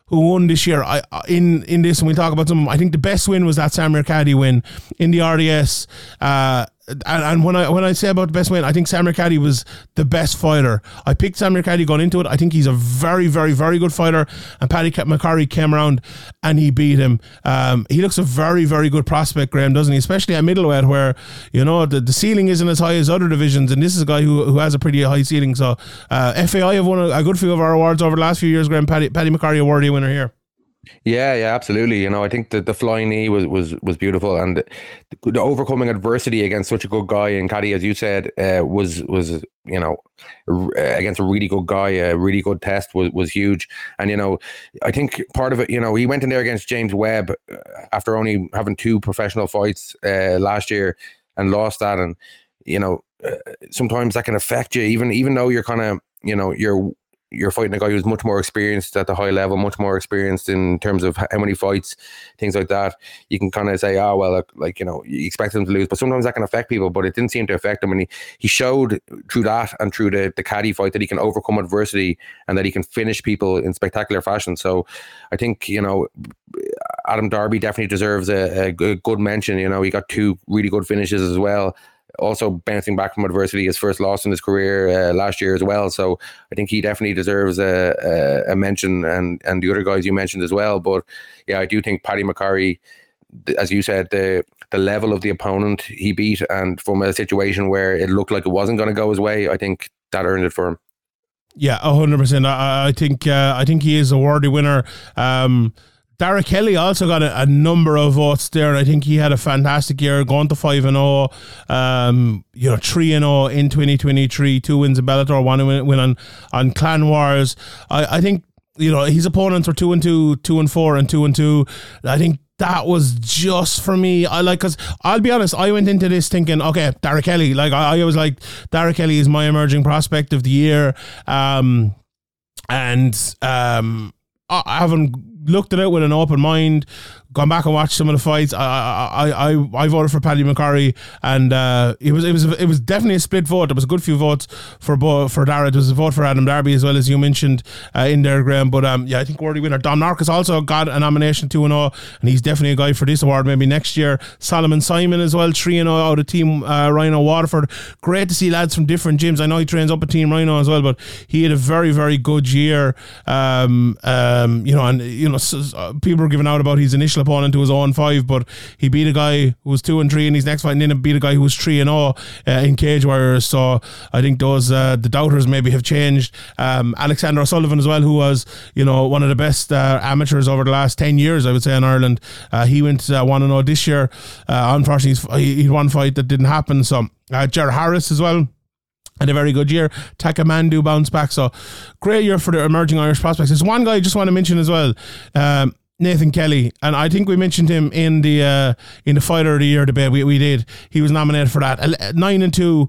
S1: who won this year. I in in this, and we talk about some. I think the best win was that Samir Caddy win in the RDS. Uh, and, and when I when I say about the best win, I think Sam Caddy was the best fighter. I picked Sam Caddy going into it. I think he's a very, very, very good fighter. And Paddy McCurry came around and he beat him. Um, he looks a very, very good prospect, Graeme, doesn't he? Especially at middleweight, where you know the, the ceiling isn't as high as other divisions, and this is a guy who, who has a pretty high ceiling. So uh, FAI have won a, a, good few of our awards over the last few years. Graeme Paddy, Paddy McCurry, a worthy winner here.
S4: Yeah, yeah, absolutely. You know, I think that the flying knee was was was beautiful, and the, the overcoming adversity against such a good guy, and Caddy, as you said, uh, was was you know against a really good guy, a really good test was was huge. And you know, I think part of it, you know, he went in there against James Webb uh, after only having two professional fights uh, last year and lost that, and you know, uh, sometimes that can affect you, even even though you're kind of you know you're you're fighting a guy who's much more experienced at the high level, much more experienced in terms of how many fights, things like that. You can kind of say, oh, well, like, you know, you expect him to lose, but sometimes that can affect people, but it didn't seem to affect him. And he, he showed through that and through the, the caddy fight that he can overcome adversity and that he can finish people in spectacular fashion. So I think, you know, Adam Darby definitely deserves a, a good mention. You know, he got two really good finishes as well also bouncing back from adversity, his first loss in his career uh, last year as well. So I think he definitely deserves a, a, a, mention, and and the other guys you mentioned as well. But yeah, I do think Paddy McCurry, as you said, the the level of the opponent he beat, and from a situation where it looked like it wasn't going to go his way, I think that earned it for him.
S1: Yeah, hundred percent. I, I think uh, I think he is a worthy winner. Um, Dara Kelly also got a, a, number of votes there, and I think he had a fantastic year, going to five and zero. Oh, um, you know, three and zero oh in twenty twenty three, two wins in Bellator, one win, win on on Clan Wars. I, I think you know his opponents were two and two, two and four, and two and two. I think that was just for me. I like because I'll be honest, I went into this thinking, okay, Dara Kelly. Like I, I was like, Dara Kelly is my emerging prospect of the year. Um, and um, I haven't looked at it with an open mind gone back and watched some of the fights. I I I, I voted for Paddy McCurry, and uh, it was it was it was definitely a split vote. There was a good few votes for for Dara. There was a vote for Adam Darby as well as you mentioned uh, in there, Graeme. But um, yeah, I think worthy winner Dom Narcus also got a nomination two and zero, and he's definitely a guy for this award maybe next year. Solomon Simon as well, three and zero out of Team uh, Rhino Waterford. Great to see lads from different gyms. I know he trains up a Team Rhino as well, but he had a very very good year. Um, um, you know, and you know, uh, people were giving out about his initial opponent who was 0 5, but he beat a guy who was 2 and 3 in his next fight, and then beat a guy who was 3 and 0 uh, in Cage Warriors. So I think those uh, the doubters maybe have changed. Um, Alexander O'Sullivan as well, who was you know one of the best uh, amateurs over the last 10 years, I would say, in Ireland. Uh, he went uh, 1 and 0 this year. Uh, unfortunately, he had one fight that didn't happen. So uh, Jared Harris as well had a very good year. Takamandu bounced back. So great year for the emerging Irish prospects. There's one guy I just want to mention as well. Um, Nathan Kelly, and I think we mentioned him in the uh, in the fighter of the year debate. We, we did. He was nominated for that. Nine and two,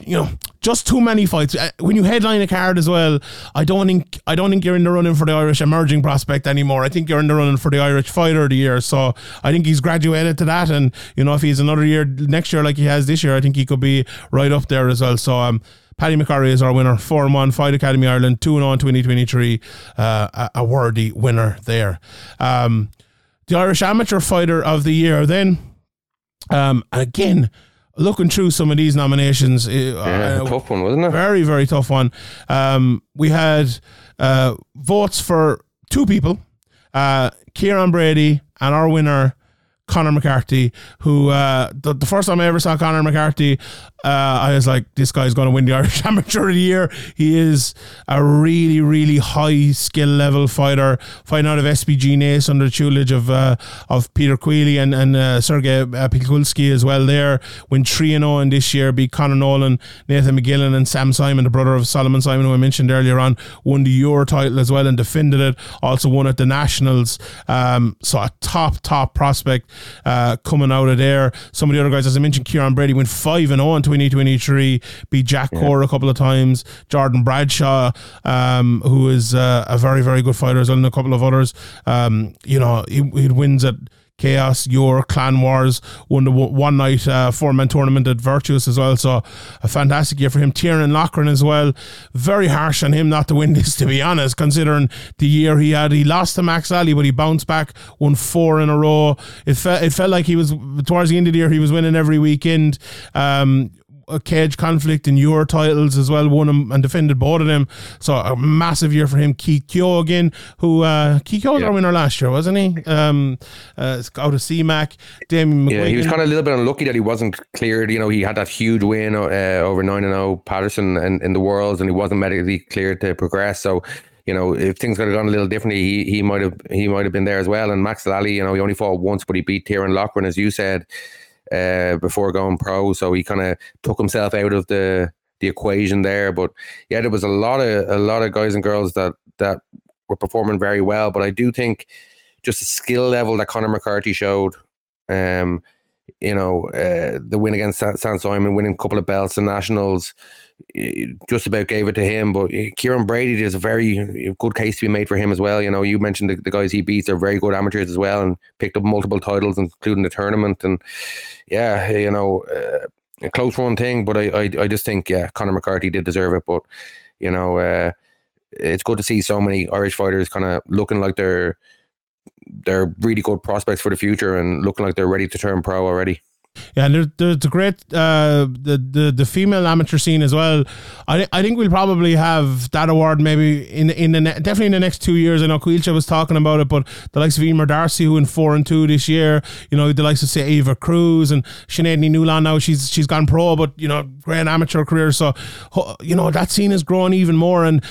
S1: you know, just too many fights. Uh, when you headline a card as well, I don't think I don't think you're in the running for the Irish emerging prospect anymore. I think you're in the running for the Irish fighter of the year. So I think he's graduated to that, and you know, if he's another year next year like he has this year, I think he could be right up there as well. So um, Paddy McCurry is our winner. 4 and 1, Fight Academy Ireland, 2 and 0 2023. Uh, a, a, worthy winner there. Um, the Irish Amateur Fighter of the Year, then, um, again, looking through some of these nominations. Uh,
S4: yeah, uh, tough one, wasn't it?
S1: Very, very tough one. Um, we had uh, votes for two people uh, Kieran Brady and our winner, Connor McCarthy, who uh, the, the, first time I ever saw Connor McCarthy, uh, I was like, this guy's going to win the Irish Amateur of the Year. He is a really, really high skill level fighter, fighting out of SBG Naas under the tutelage of uh, of Peter Queally and, and uh, Sergey uh, Pikulski as well there. Win 3 0 in this year, beat Conor Nolan, Nathan McGillen, and Sam Simon, the brother of Solomon Simon, who I mentioned earlier on, won the Euro title as well and defended it. Also won at the Nationals. Um, so a top, top prospect uh, coming out of there. Some of the other guys, as I mentioned, Kieran Brady went 5 0 in 2023. Beat Jack Core a couple of times. Jordan Bradshaw, um, who is uh, a very, very good fighter, as well, and a couple of others. Um, you know, he, he wins at Chaos, Your, Clan Wars, won the one night uh, four man tournament at Virtuous as well. So a fantastic year for him. Tiernan Loughran as well. Very harsh on him not to win this, to be honest, considering the year he had. He lost to Max Ali, but he bounced back, won four in a row. It, fe- it felt like he was, towards the end of the year, he was winning every weekend. Um, a cage conflict in your titles as well, won them and defended both of them. So a massive year for him. Keith Keogh again, who uh, Keith Keogh was our winner last year, wasn't he? Um, uh, out of CMAC. Damien
S4: Yeah, he was kind of a little bit unlucky that he wasn't cleared. You know, he had that huge win uh, over 9 and 0 Patterson in, in the Worlds, and he wasn't medically cleared to progress. So, you know, if things could have gone a little differently, he, he might have he might have been there as well. And Max Lally, you know, he only fought once, but he beat Tieran Loughran, as you said, uh, before going pro. So he kind of took himself out of the the equation there. But yeah, there was a lot of a lot of guys and girls that that were performing very well. But I do think just the skill level that Conor McCarthy showed. Um, you know, uh, the win against San, San Simon, winning a couple of belts and nationals, eh, just about gave it to him. But eh, Kieran Brady, there's a very good case to be made for him as well. You know, you mentioned the, the guys he beats are very good amateurs as well, and picked up multiple titles, including the tournament. And yeah, you know, uh, a close one thing, but I, I, I just think yeah, Conor McCarthy did deserve it. But you know, uh, it's good to see so many Irish fighters kind of looking like they're they're really good prospects for the future and looking like they're ready to turn pro already.
S1: Yeah, and there's, there's a great uh, the, the the female amateur scene as well. I I think we'll probably have that award maybe in in the ne- definitely in the next two years. I know Quilcha was talking about it, but the likes of Emer Darcy, who in four and two this year, you know, the likes of say Ava Cruz and Sinead Newland now she's she's gone pro, but you know, great amateur career. So you know that scene is growing even more and.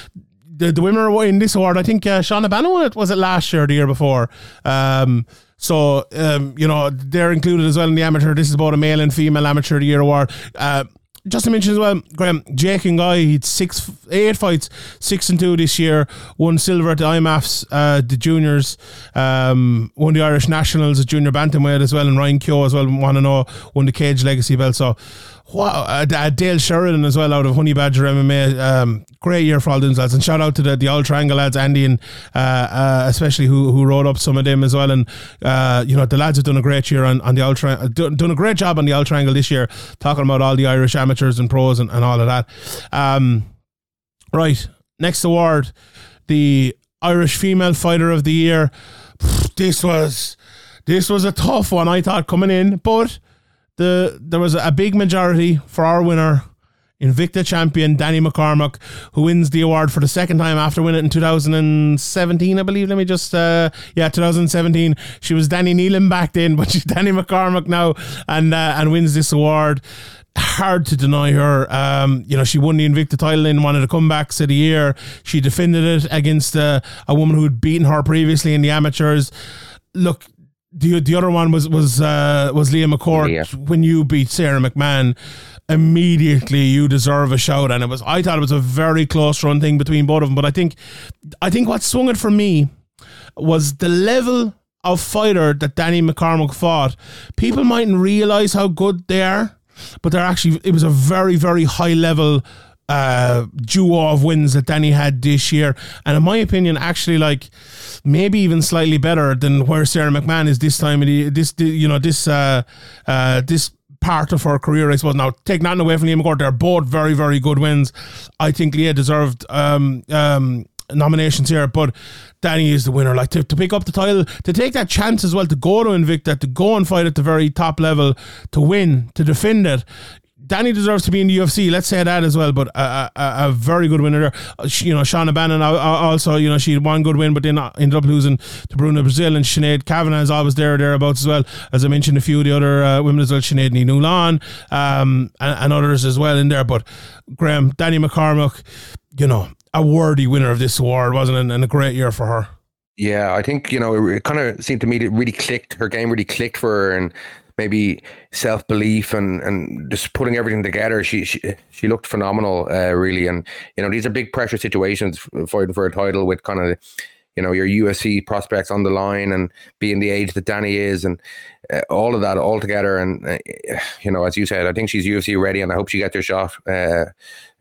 S1: The, the women are in this award. I think uh, Shauna Bannon won it. Was it last year or the year before? Um, so, um, you know, they're included as well in the amateur. This is both a male and female amateur of the year award. Uh, just to mention as well, Graeme, Jake and Guy, he'd six, eight fights, six and two this year, won silver at the IMMAFs, uh, the juniors, um, won the Irish Nationals at junior bantamweight as well, and Ryan Keogh as well, won and oh, won the Cage Legacy belt. So, wow, uh, uh, Dale Sheridan as well out of Honey Badger MMA. Um, great year for all those lads, and shout out to the, the All Triangle lads, Andy and uh, uh, especially who who wrote up some of them as well. And uh, you know the lads have done a great year on, on the All Triangle, done, done a great job on the All Triangle this year, talking about all the Irish amateurs and pros and, and all of that. Um, right, next award, the Irish Female Fighter of the Year. This was this was a tough one. I thought coming in, but the there was a big majority for our winner. Invicta champion Danni McCormack, who wins the award for the second time after winning it in 2017, I believe. Let me just, uh, yeah, 2017. She was Danni Neilan back then, but she's Danni McCormack now, and uh, and wins this award. Hard to deny her. Um, you know, she won the Invicta title in one of the comebacks of the year. She defended it against uh, a woman who had beaten her previously in the amateurs. Look, the the other one was was uh, was Leah McCourt
S4: Leah.
S1: when you beat Sara McMann. Immediately, you deserve a shout, and it was. I thought it was a very close run thing between both of them. But I think, I think what swung it for me was the level of fighter that Danni McCormack fought. People mightn't realize how good they are, but they're actually. It was a very very high level uh duo of wins that Danni had this year. And in my opinion actually like maybe even slightly better than where Sara McMann is this time of the this you know this uh uh this part of her career I suppose. Now take nothing away from Leah McCourt. They're both very very good wins. I think Leah deserved um um nominations here but Danni is the winner. Like to, to pick up the title to take that chance as well to go to Invicta to go and fight at the very top level to win to defend it Danni deserves to be in the UFC. Let's say that as well. But a, a, a very good winner there. Uh, You know, Shauna Bannon al- al- also. You know, she had one good win, but then uh, ended up losing to Bruna Brasil and Sinead Kavanagh is always there thereabouts as well. As I mentioned, a few of the other uh, women as well, Sinead Newlan, um, and, and others as well in there. But Graeme, Danni McCormack, you know, a worthy winner of this award, wasn't it? And a great year for her.
S4: Yeah, I think you know it kind of seemed to me that it really clicked. Her game really clicked for her, and maybe self belief and and just putting everything together. She she she looked phenomenal, uh, really. And you know these are big pressure situations fighting for a title with kind of you know, your UFC prospects on the line and being the age that Danni is and uh, all of that all together. And, uh, you know, as you said, I think she's UFC ready and I hope she gets her shot, uh,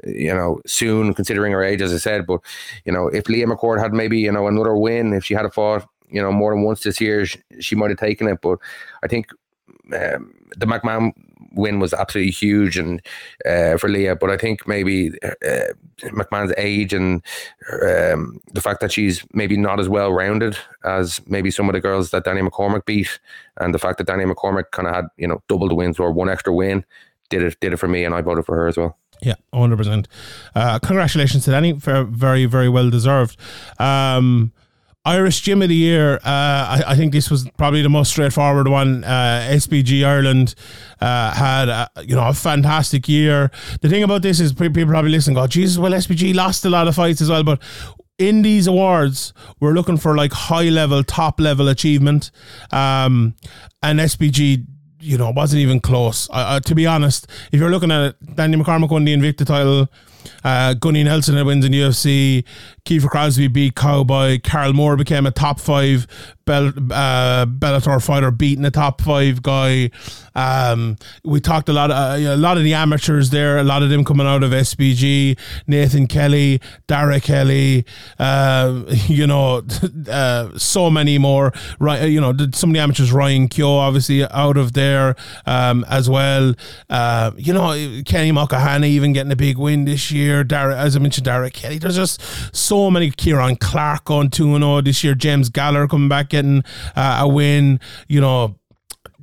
S4: you know, soon, considering her age, as I said. But, you know, if Leah McCourt had maybe, you know, another win, if she had a fought, you know, more than once this year, she, she might have taken it. But I think um, the McMann win was absolutely huge and uh, for Leah. But I think maybe uh, McMann's age and um, the fact that she's maybe not as well rounded as maybe some of the girls that Danni McCormack beat, and the fact that Danni McCormack kind of had you know double the wins or one extra win did it did it for me, and I voted for her as well.
S1: Yeah, hundred uh, percent. Congratulations to Danni for very very well deserved. Um, Irish Gym of the Year. Uh, I, I, think this was probably the most straightforward one. Uh, SBG Ireland uh, had a, you know a fantastic year. The thing about this is people probably listen, go, Jesus, well SBG lost a lot of fights as well, but in these awards, we're looking for like high level, top level achievement. Um, and SBG you know, wasn't even close. Uh, to be honest, if you're looking at it, Danni McCormack won the Invicta title. Uh, Gunnar Nelson wins in UFC. Kiefer Crosby beat Cowboy. Carl Moore became a top five Bell, uh, Bellator fighter, beating a top five guy. Um, we talked a lot, of, uh, a lot of the amateurs there. A lot of them coming out of SBG. Nathan Kelly, Dara Kelly. Uh, you know, uh, so many more. Right, you know, some of the amateurs. Ryan Keogh, obviously, out of there um, as well. Uh, you know, Kenny Makahani even getting a big win this year. Dara, as I mentioned, Dara Kelly. There's just so many. Kieran Clark on 2 0 this year. James Galler coming back getting uh, a win. You know,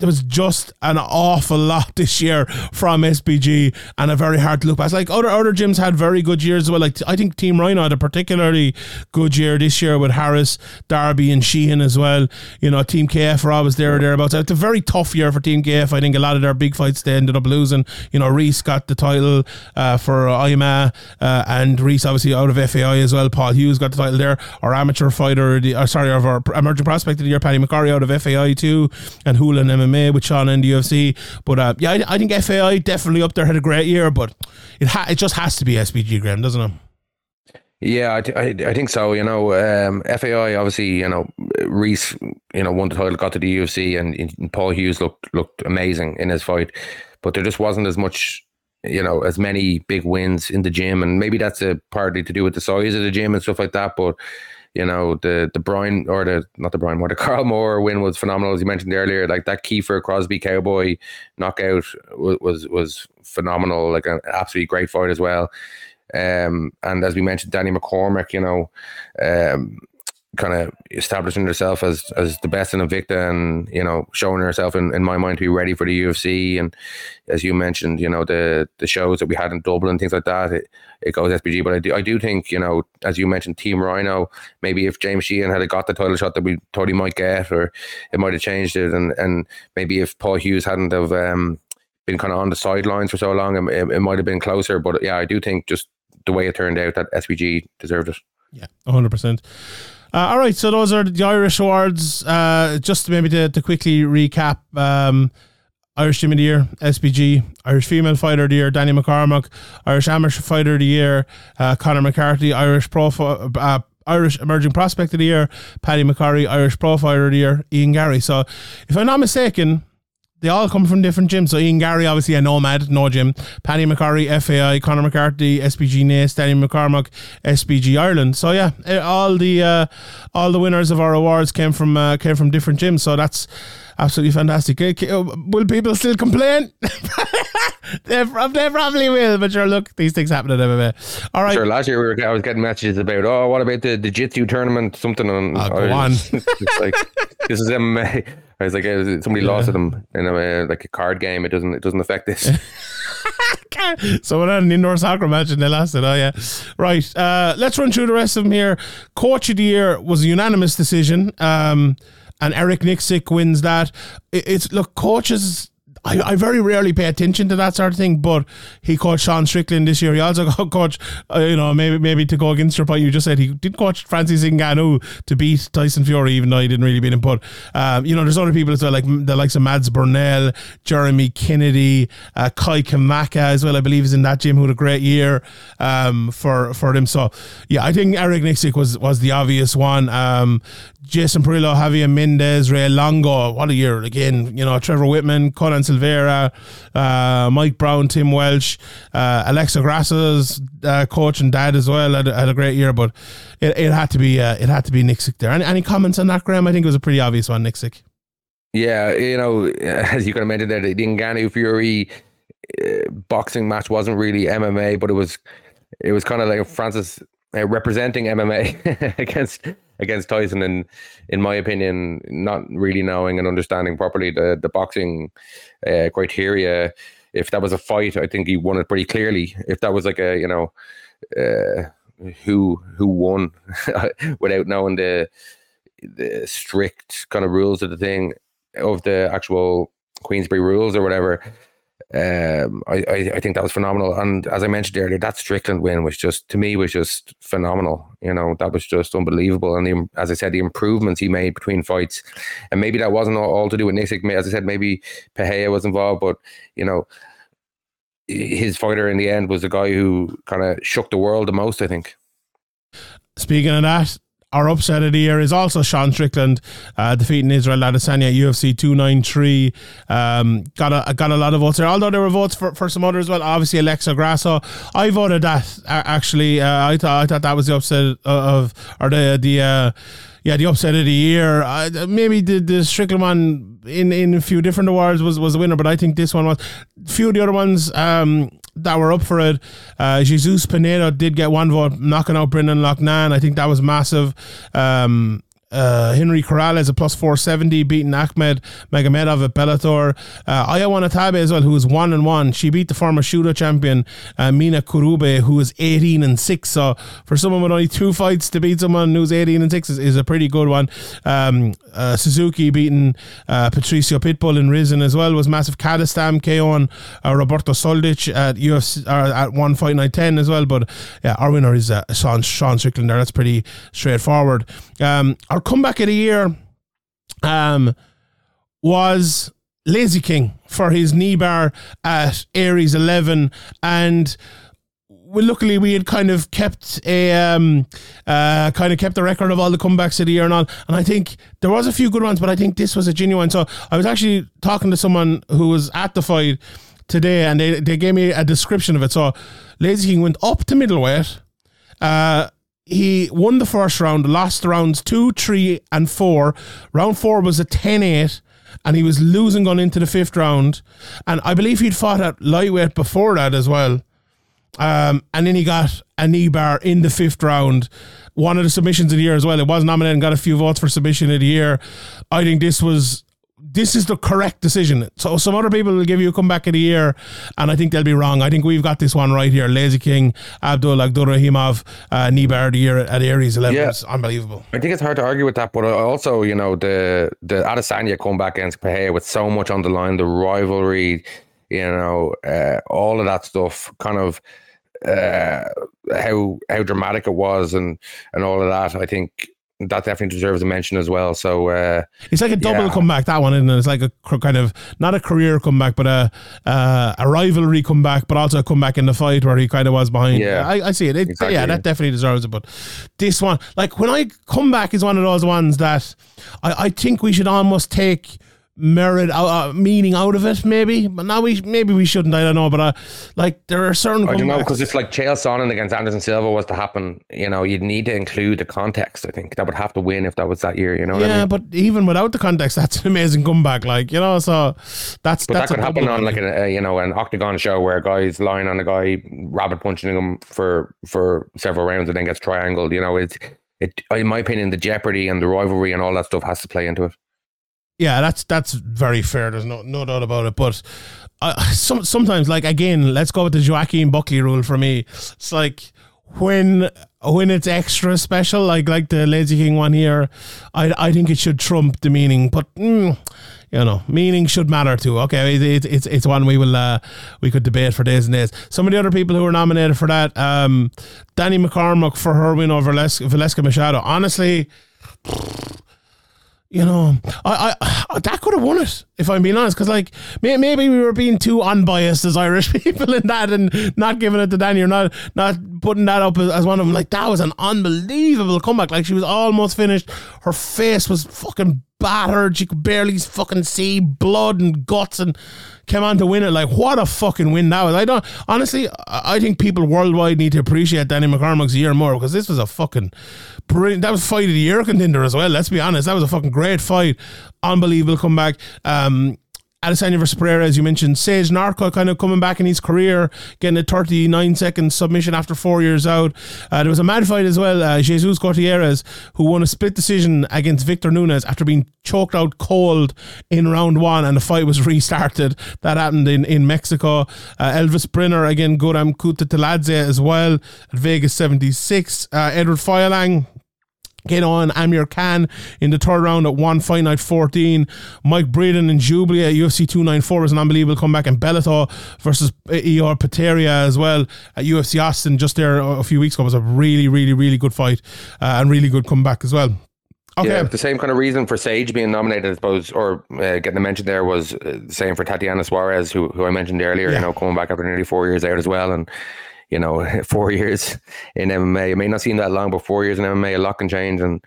S1: there was just an awful lot this year from SBG and a very hard to look past. Like other other gyms had very good years as well. Like I think Team Rhino had a particularly good year this year with Harris, Darby, and Sheehan as well. You know, Team KF Rob was there or thereabouts. It's a very tough year for Team KF. I think a lot of their big fights they ended up losing. You know, Reese got the title uh, for IMA uh, and Reese obviously out of FAI as well. Paul Hughes got the title there. Our amateur fighter, the, uh, sorry, of our emerging prospect of the year, Paddy McCurry out of FAI too, and Hoolan MMA with Sean in the UFC. But uh, yeah, I, I, think FAI definitely up there had a great year, but it ha- it just has to be SBG Graeme, doesn't it?
S4: Yeah, I, I, I, think so. You know, um, FAI obviously, you know, Reese, you know, won the title, got to the UFC, and, and, Paul Hughes looked looked amazing in his fight, but there just wasn't as much, you know, as many big wins in the gym, and maybe that's a partly to do with the size of the gym and stuff like that. But you know, the the Brian or the not the Brian, Moore, the Carl Moore win was phenomenal, as you mentioned earlier. Like that Kiefer Crosby Cowboy knockout was was, was phenomenal, like an absolutely great fight as well. Um, and as we mentioned, Danni McCormack, you know, um, kind of establishing herself as as the best in Invicta and you know showing herself in, in my mind to be ready for the UFC and as you mentioned you know the the shows that we had in Dublin things like that it, it goes SBG but I do I do think you know as you mentioned Team Rhino maybe if James Sheehan had got the title shot that we thought he might get or it might have changed it and and maybe if Paul Hughes hadn't have um, been kind of on the sidelines for so long it, it might have been closer. But yeah I do think just the way it turned out that SBG deserved it.
S1: Yeah 100% uh, all right, so those are the Irish awards. Uh, just maybe to, to quickly recap. Um, Irish Team of the Year, SBG, Irish Female Fighter of the Year, Danni McCormack, Irish Amateur Fighter of the Year, uh, Conor McCarthy, Irish Pro, uh, Irish Emerging Prospect of the Year, Paddy McCurry, Irish Pro Fighter of the Year, Ian Garry. So, if I'm not mistaken, they all come from different gyms. So Ian Garry, obviously a nomad, no gym. Paddy McCurry, FAI, Conor McCarthy, SBG Naas, Danni McCormack, SBG Ireland. So yeah, all the uh, all the winners of our awards came from uh, came from different gyms. So that's absolutely fantastic. Will people still complain? they, probably will, but sure, look, these things happen at MMA. All right.
S4: Sure, last year we were, I was getting messages about, oh, what about the, the Jiu-Jitsu tournament? Something on.
S1: Oh, go on.
S4: like, this is MMA. I was like, somebody yeah. lost to them in a, like a card game. It doesn't, it doesn't affect this.
S1: Someone had an indoor soccer match and they lost it. Oh yeah, right. Uh, let's run through the rest of them here. Coach of the year was a unanimous decision. Um, and Eric Nicksick wins that. It's look, coaches I, I very rarely pay attention to that sort of thing. But he coached Sean Strickland this year. He also coached, uh, you know, maybe maybe to go against your point, you just said he did coach Francis Ngannou to beat Tyson Fury, even though he didn't really beat him. But um, you know, there's other people as well, like the likes of Mads Burnell, Jeremy Kennedy, uh, Kai Kamaka as well. I believe is in that gym who had a great year um, for for them. So yeah, I think Eric Nicksick was was the obvious one. Um, Jason Parillo, Javier Mendez, Ray Longo. What a year again! You know, Trevor Wittman, Conan Silveira, uh, Mike Brown, Tim Welch, uh, Alexa Grasso's uh, coach and dad as well had, had a great year. But it, it had to be uh, it had to be Nicksick there. Any, any comments on that, Graeme? I think it was a pretty obvious one, Nicksick.
S4: Yeah, you know, as you can imagine, there, the Ngannou Fury uh, boxing match wasn't really MMA, but it was it was kind of like Francis uh, representing MMA against against Tyson, and in my opinion, not really knowing and understanding properly the the boxing uh, criteria. If that was a fight, I think he won it pretty clearly. If that was like a you know uh, who who won without knowing the the strict kind of rules of the thing of the actual Queensberry rules or whatever. Um, I, I, I think that was phenomenal. And as I mentioned earlier, that Strickland win was just to me was just phenomenal. You know, that was just unbelievable. And the, as I said, the improvements he made between fights, and maybe that wasn't all, all to do with Nicksick. As I said, maybe Pereira was involved, but you know, his fighter in the end was the guy who kind of shook the world the most. I think.
S1: Speaking of that, our upset of the year is also Sean Strickland uh, defeating Israel Adesanya UFC 293. Um, got a got a lot of votes there, although there were votes for, for some others as well. Obviously, Alexa Grasso. I voted that actually. Uh, I thought I thought that was the upset of or the the. Uh, yeah, the upset of the year. Uh, maybe the, the Strickland one in, in a few different awards was, was the winner, but I think this one was. A few of the other ones, um, that were up for it. Uh, Jesus Pinedo did get one vote, knocking out Brendan Loughnane. I think that was massive. Um, uh, Henry Corrales a plus 470, beating Ahmed Magomedov at Bellator. Uh, Aya Watanabe as well, who is was 1 and 1. She beat the former Shooto champion, uh, Mina Kurobe, who is was 18 and 6. So for someone with only two fights to beat someone who's 18 and 6 is, is a pretty good one. Um, uh, Suzuki beating uh, Patricio Pitbull in Rizin as well was massive. Kadestam KO on uh, Roberto Soldic at UFC at one fight night 10 as well. But yeah, our winner is Sean, Sean Strickland there. That's pretty straightforward. Um, our comeback of the year um, was Lazy King for his knee bar at Ares 11. And well, luckily we had kind of kept a um, uh, kind of kept the record of all the comebacks of the year and all. And I think there was a few good ones, but I think this was a genuine. So I was actually talking to someone who was at the fight today, and they, they gave me a description of it. So Lazy King went up to middleweight. Uh, he won the first round, lost rounds two, three, and four. Round four was a 10 8, and he was losing going into the fifth round. And I believe he'd fought at lightweight before that as well. Um, and then he got a knee bar in the fifth round. One of the submissions of the year as well. It was nominated and got a few votes for submission of the year. I think this was this is the correct decision. So some other people will give you a comeback of the year, and I think they'll be wrong. I think we've got this one right here. Lazy King, Abdul Abdurrahimov, uh, knee bar of the year at Ares 11.
S4: Yeah.
S1: It's unbelievable.
S4: I think it's hard to argue with that, but also, you know, the the Adesanya comeback against Pereira with so much on the line, the rivalry, you know, uh, all of that stuff, kind of uh, how how dramatic it was, and and all of that. I think that definitely deserves a mention as well. So uh,
S1: It's like a double
S4: Yeah.
S1: comeback, that one, isn't it? It's like a kind of, not a career comeback, but a uh, a rivalry comeback, but also a comeback in the fight where he kind of was behind.
S4: Yeah.
S1: I, I see it. It-
S4: Exactly,
S1: Yeah,
S4: yeah.
S1: that definitely deserves it. But this one, like when I come back, is one of those ones that I, I think we should almost take merit out, uh, meaning out of it maybe but now we maybe we shouldn't I don't know but uh, like there are certain
S4: I don't know because it's like Chael Sonnen against Anderson Silva was to happen. You know, you'd need to include the context. I think that would have to win if that was that year. You know what I
S1: yeah
S4: mean?
S1: but even without the context that's an amazing comeback like you know so that's
S4: But
S1: that's
S4: that could happen on like a, a you know an octagon show where a guy's lying on a guy, rabbit punching him for for several rounds and then gets triangled. You know, it's it in my opinion the jeopardy and the rivalry and all that stuff has to play into it.
S1: Yeah, that's that's very fair. There's no no doubt about it. But uh, some sometimes, like again, let's go with the Joaquin Buckley rule for me. It's like when when it's extra special, like like the Lazy King one here, I I think it should trump the meaning. But mm, you know, meaning should matter too. Okay, it, it, it's it's one we will uh, we could debate for days and days. Some of the other people who were nominated for that, um, Danni McCormack for her win over Les- Valeska Machado. Honestly, you know, I, I that could have won it if I'm being honest. Because like may, maybe we were being too unbiased as Irish people in that, and not giving it to Danni or not not putting that up as, as one of them. Like that was an unbelievable comeback. Like she was almost finished. Her face was fucking battered. She could barely fucking see blood and guts, and came on to win it. Like what a fucking win that was. I don't honestly. I I think people worldwide need to appreciate Danni McCormack's year more because this was a fucking brilliant. That was fight of the year contender as well. Let's be honest. That was a fucking great fight. Unbelievable comeback. Um, Adesanya versus Pereira, as you mentioned, Sage Northcutt kind of coming back in his career, getting a 39 second submission after four years out. Uh, there was a mad fight as well. Uh, Jesus Gutierrez, who won a split decision against Victor Nunez after being choked out cold in round one, and the fight was restarted. That happened in, in Mexico. Uh, Elvis Brenner, again, Guram Kutateladze as well at Vegas 76. Uh, Edward Feuerlang Get on Amir Khan in the third round at one fight night 14. Mike Breeden and Jubli at UFC 294 is an unbelievable comeback. And Bellator versus Eor Pateria as well at UFC Austin just there a few weeks ago was a really, really, really good fight uh, and really good comeback as well. Okay.
S4: Yeah, the same kind of reason for Sage being nominated, I suppose, or uh, getting a mention there was uh, the same for Tatiana Suarez, who who I mentioned earlier.
S1: Yeah.
S4: You know, coming back after nearly four years out as well, and you know, four years in MMA. It may not seem that long, but four years in MMA, a lot can change, and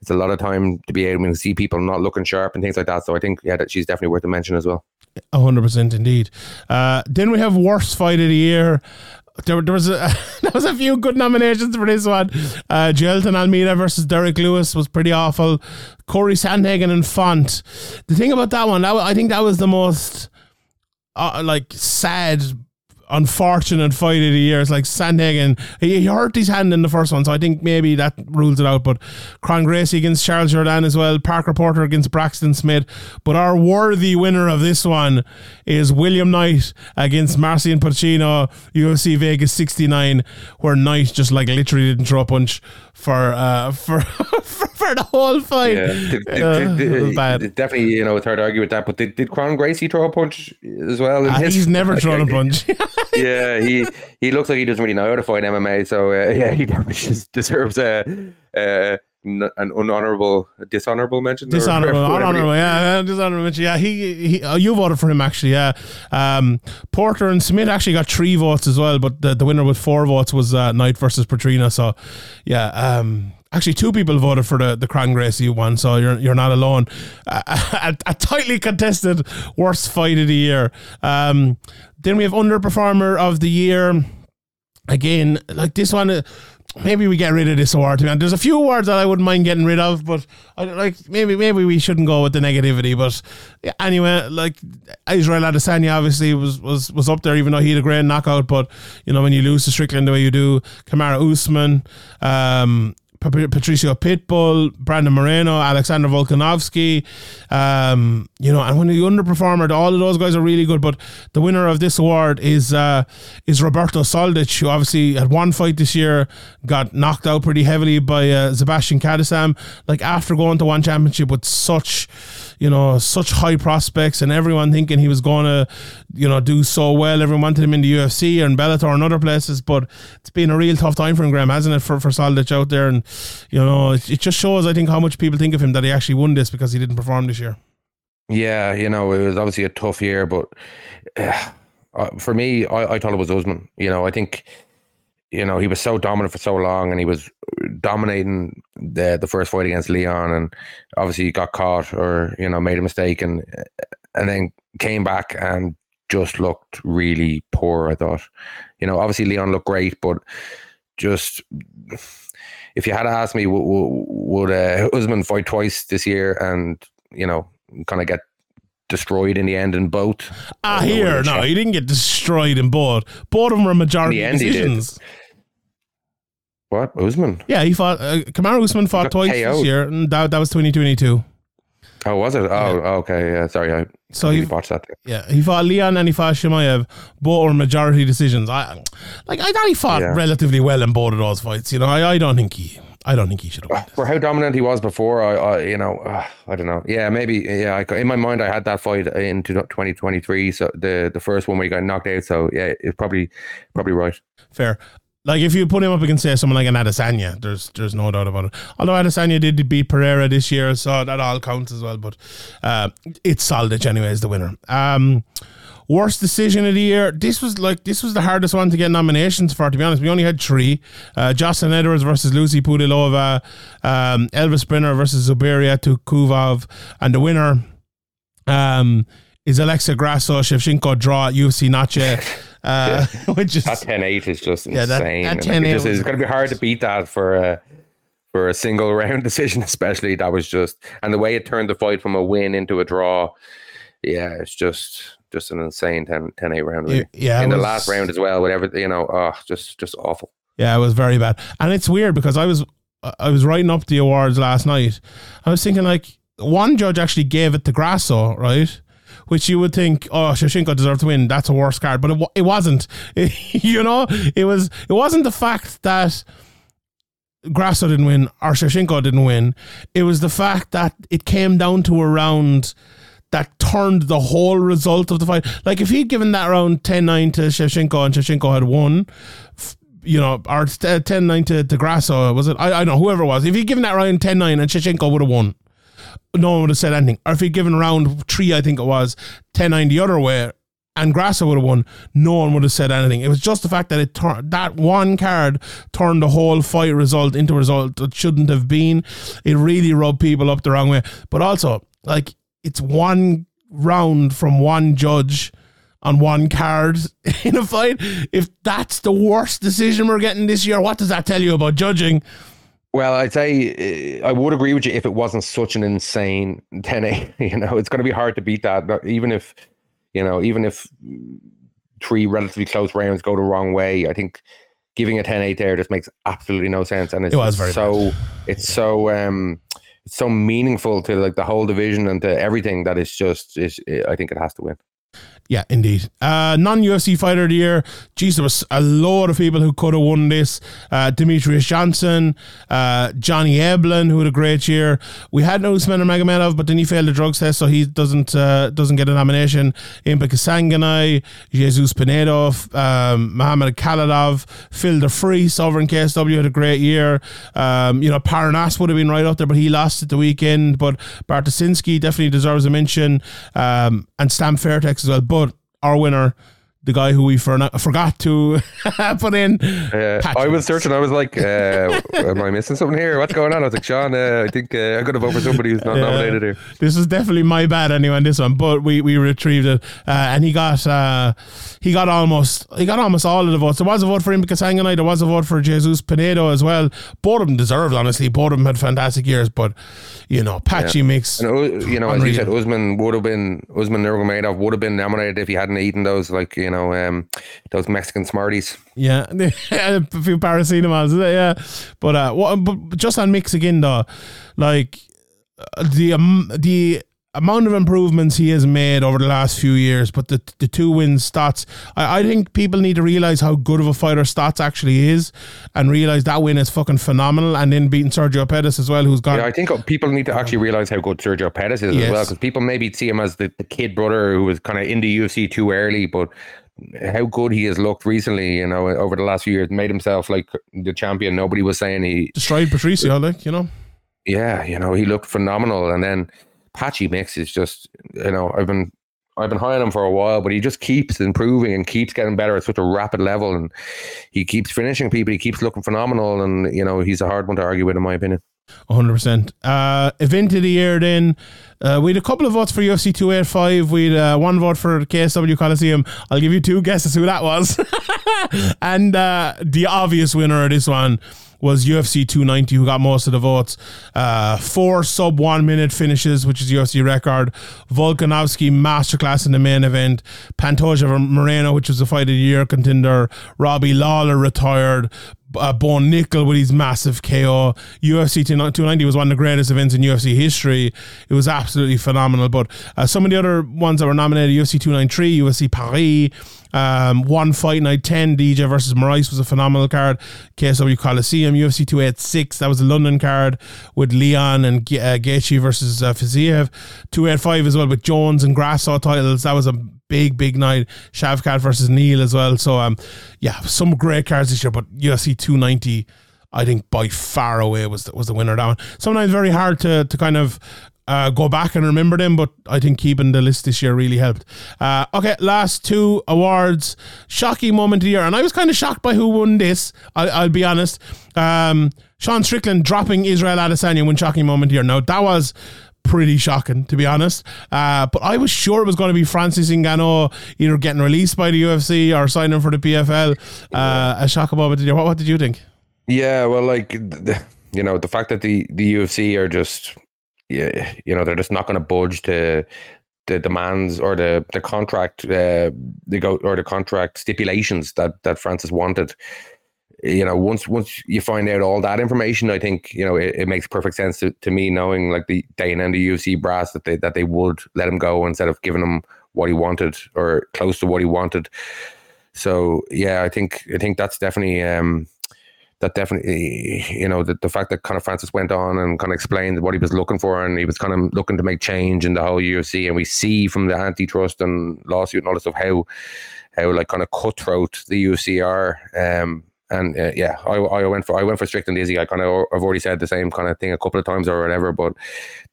S4: it's a lot of time to be able to see people not looking sharp and things like that. So I think yeah, that she's definitely worth a mention as well.
S1: A hundred percent indeed. Uh, then we have worst fight of the year. There, there was a there was a few good nominations for this one. Uh, Jailton Almeida versus Derrick Lewis was pretty awful. Cory Sandhagen and Font. The thing about that one, that, I think that was the most uh, like sad. Unfortunate fight of the year. It's like Sandhagen. He, he hurt his hand in the first one, so I think maybe that rules it out. But Kron Gracie against Charles Jourdain as well. Parker Porter against Braxton Smith. But our worthy winner of this one is William Knight against Marcin Prachnio, UFC Vegas 69, where Knight just like literally didn't throw a punch for uh for for, for the whole fight.
S4: Yeah, did- did-
S1: Uh,
S4: did-
S1: it was
S4: did-
S1: bad.
S4: definitely. You know, it's hard to argue with that. But did, did Kron Gracie throw a punch as well? his-
S1: he's never thrown a punch.
S4: yeah, he he looks like he doesn't really know how to fight MMA. So uh, yeah, he definitely just deserves a, uh, an unhonorable, dishonorable mention.
S1: Dishonorable,
S4: whatever you-
S1: honorable, yeah, dishonorable. mention. Yeah, he, he uh, you voted for him actually. Yeah, um, Porter and Smith actually got three votes as well, but the, the winner with four votes was uh, Knight versus Petrina. So, yeah, um, actually two people voted for the the Kron Gracie one, so you're you're not alone. Uh, a, a tightly contested worst fight of the year. Um, then we have underperformer of the year. Again, like this one. Uh, Maybe we get rid of this award. There's a few awards that I wouldn't mind getting rid of, but I like maybe maybe we shouldn't go with the negativity. But yeah, anyway, like Israel Adesanya obviously was was was up there, even though he had a great knockout. But you know when you lose to Strickland the way you do, Kamaru Usman, um, Patricio Pitbull, Brandon Moreno, Alexander Volkanovski, um, you know, and when you underperformer, all of those guys are really good. But the winner of this award is uh, is Roberto Soldic, who obviously had one fight this year, got knocked out pretty heavily by uh, Sebastian Kadestam. Like after going to one championship with such, you know, such high prospects, and everyone thinking he was going to, you know, do so well. Everyone wanted him in the UFC or in Bellator and other places, but it's been a real tough time for him, Graeme, hasn't it, for for Soldic out there? And you know, it, it just shows, I think, how much people think of him that he actually won this because he didn't perform this year.
S4: Yeah, you know, it was obviously a tough year, but uh, for me, I, I thought it was Usman. You know, I think, you know, he was so dominant for so long, and he was dominating the the first fight against Leon, and obviously he got caught or you know made a mistake, and and then came back and just looked really poor. I thought, you know, obviously Leon looked great, but just if you had asked me, would, would uh, Usman fight twice this year and you know kind of get destroyed in the end in both?
S1: Ah, here, no, he didn't get destroyed in both. Both of them were majority
S4: In the end, he did. What Usman?
S1: Yeah, he fought. Uh, Kamaru Usman fought twice
S4: KO'd.
S1: this year, and that, that was 2022.
S4: Oh, was it? Oh, okay. Yeah, sorry, I
S1: So he,
S4: botched that.
S1: Yeah, he fought Leon and he fought Chimaev. Both were majority decisions. I like. I thought he fought
S4: Yeah.
S1: relatively well in both of those fights. You know, I, I don't think he. I don't think he should have won.
S4: For how dominant he was before, I, I you know, uh, I don't know. Yeah, maybe. Yeah, I, in my mind, I had that fight in 2023. So the the first one where he got knocked out. So yeah, it's probably probably right.
S1: Fair. Like if you put him up against say someone like an Adesanya, there's there's no doubt about it. Although Adesanya did beat Pereira this year, so that all counts as well. But uh, it's Soldic anyway as the winner. Um, worst decision of the year. This was like this was the hardest one to get nominations for. To be honest, we only had three: uh, Jocelyn Edwards versus Lucy Pudilova, um, Elves Brener versus Zubaira Tukhugov, and the winner um, is Alexa Grasso Shevchenko draw UFC Noche, uh, which is
S4: That 10-8 is just
S1: Yeah,
S4: insane.
S1: that
S4: And it
S1: 10-8
S4: just- it's going to be hard to beat that for a for a single round decision, especially. That was just and the way it turned the fight from a win into a draw. Yeah, it's just just an insane 10 10-8 round. Really.
S1: yeah, it
S4: in the
S1: was-
S4: last round as well, whatever you know, oh, just just awful.
S1: Yeah, it was very bad, and it's weird because I was I was writing up the awards last night. I was thinking like one judge actually gave it to Grasso, right? Which you would think, oh, Shevchenko deserved to win. That's a worse card, but it, it wasn't. you know, it was. It wasn't the fact that Grasso didn't win or Shevchenko didn't win. It was the fact that it came down to a round that turned the whole result of the fight. Like if he'd given that round 10-9 to Shevchenko and Shevchenko had won, you know, or 10-9 to, to Grasso, was it? I, I don't know, whoever it was. If he'd given that round 10-9 and Shevchenko would have won, no one would have said anything. Or if he'd given round three, I think it was, 10-9 the other way, and Grasso would have won, no one would have said anything. It was just the fact that it tur- that one card turned the whole fight result into a result that shouldn't have been. It really rubbed people up the wrong way. But also, like, it's one round from one judge on one card in a fight. If that's the worst decision we're getting this year, what does that tell you about judging?
S4: Well, I'd say uh, I would agree with you if it wasn't such an insane 10 You know, it's going to be hard to beat that, even if, you know, even if three relatively close rounds go the wrong way. I think giving a 10 8 there just makes absolutely no sense. And it's
S1: It
S4: so, it's so, um, it's so meaningful to like the whole division and to everything that it's just, it's, I think it has to win.
S1: Yeah, indeed. Uh, Non UFC fighter of the year. Geez, there was a lot of people who could have won this. Uh, Demetrious Johnson, uh, Johnny Eblen, who had a great year. We had no Usman Magomedov, but then he failed the drugs test, so he doesn't uh, doesn't get a nomination. Impa Kasanganay, Jesus Pinedo, um, Mamed Khalidov, Phil De Fries, Sovereign KSW had a great year. Um, you know, Parnasse would have been right up there, but he lost at the weekend. But Bartosinski definitely deserves a mention, um, and Stamp Fairtex as well. But our winner, the guy who we for, forgot to put in,
S4: Uh, I was searching. I was like, uh, "Am I missing something here? What's going on?" I was like, "Sean, uh, I think uh, I got to vote for somebody who's not
S1: Yeah.
S4: nominated here."
S1: This is definitely my bad anyway on this one, but we, we retrieved it, uh, and he got uh, he got almost he got almost all of the votes. There was a vote for him because Sanganai, there was a vote for Jesus Pinedo as well. Both of them deserved, honestly. Both of them had fantastic years, but you know, patchy mix.
S4: And you know, as you said, Usman would have been Usman Nurmagomedov would have been nominated if he hadn't eaten those like you know um, those Mexican Smarties.
S1: Yeah, a few paracetamols, is it? Yeah, but uh, what? But just on mix again though, like the um, the amount of improvements he has made over the last few years, but the the two wins Stots, I, I think people need to realize how good of a fighter Stots actually is, and realize that win is fucking phenomenal. And then beating Sergio Pettis as well, who's got
S4: Yeah, I think people need to actually realize how good Sergio Pettis is
S1: Yes.
S4: as well, because people maybe see him as the, the kid brother who was kind of in the UFC too early, but how good he has looked recently, you know, over the last few years, made himself like the champion. Nobody was saying he,
S1: destroyed Patricio, uh, like you know.
S4: yeah, you know, he looked phenomenal. And then Patchy Mix is just, you know, I've been I've been high on him for a while, but he just keeps improving and keeps getting better at such a rapid level, and he keeps finishing people. He keeps looking phenomenal, and you know, he's a hard one to argue with, in my opinion.
S1: 100%. Uh, event of the year then. Uh, we had a couple of votes for UFC 285. We had uh, one vote for KSW Coliseum. I'll give you two guesses who that was. and uh, the obvious winner of this one was UFC 290, who got most of the votes. Uh, four sub one minute finishes, which is UFC record. Volkanovski masterclass in the main event. Pantoja Moreno, which was a fight of the year contender. Robbie Lawler retired. Uh, Bo Nickal with his massive KO. UFC 290 was one of the greatest events in UFC history. It was absolutely phenomenal. But uh, some of the other ones that were nominated UFC 293, UFC Paris, um, one fight night 10, DJ versus Moraes was a phenomenal card. KSW Coliseum, UFC 286, that was a London card with Leon and uh, Gaethje versus uh, Fiziev. 285 as well with Jones and Grasso titles. That was a big, big night. Shavkat versus Neal as well. So, um, yeah, some great cards this year, but UFC 290. I think by far away was the, was the winner that one. Sometimes very hard to to kind of uh, go back and remember them, but I think keeping the list this year really helped. Uh, okay, last two awards. Shocking moment of the year. And I was kind of shocked by who won this, I, I'll be honest. Um, Sean Strickland dropping Israel Adesanya win shocking moment of the year. Now, that was pretty shocking, to be honest. Uh, but I was sure it was going to be Francis Ngannou either getting released by the UFC or signing for the PFL. Uh, a shocking moment of the year. What, what did you think?
S4: Yeah, well, like the, you know, the fact that the the UFC are just yeah, you know, they're just not going to budge to the demands or the the contract uh, the go or the contract stipulations that that Francis wanted. You know, once once you find out all that information, I think you know it, it makes perfect sense to, to me knowing like the day and end the UFC brass that they that they would let him go instead of giving him what he wanted or close to what he wanted. So yeah, I think I think that's definitely um, that definitely you know the, the fact that kind of Francis went on and kind of explained what he was looking for and he was kind of looking to make change in the whole UFC and we see from the antitrust and lawsuit and all this stuff how how like kind of cutthroat the UFC are um and uh, yeah I, I went for I went for Strickland Izzy I kind of I've already said the same kind of thing a couple of times or whatever but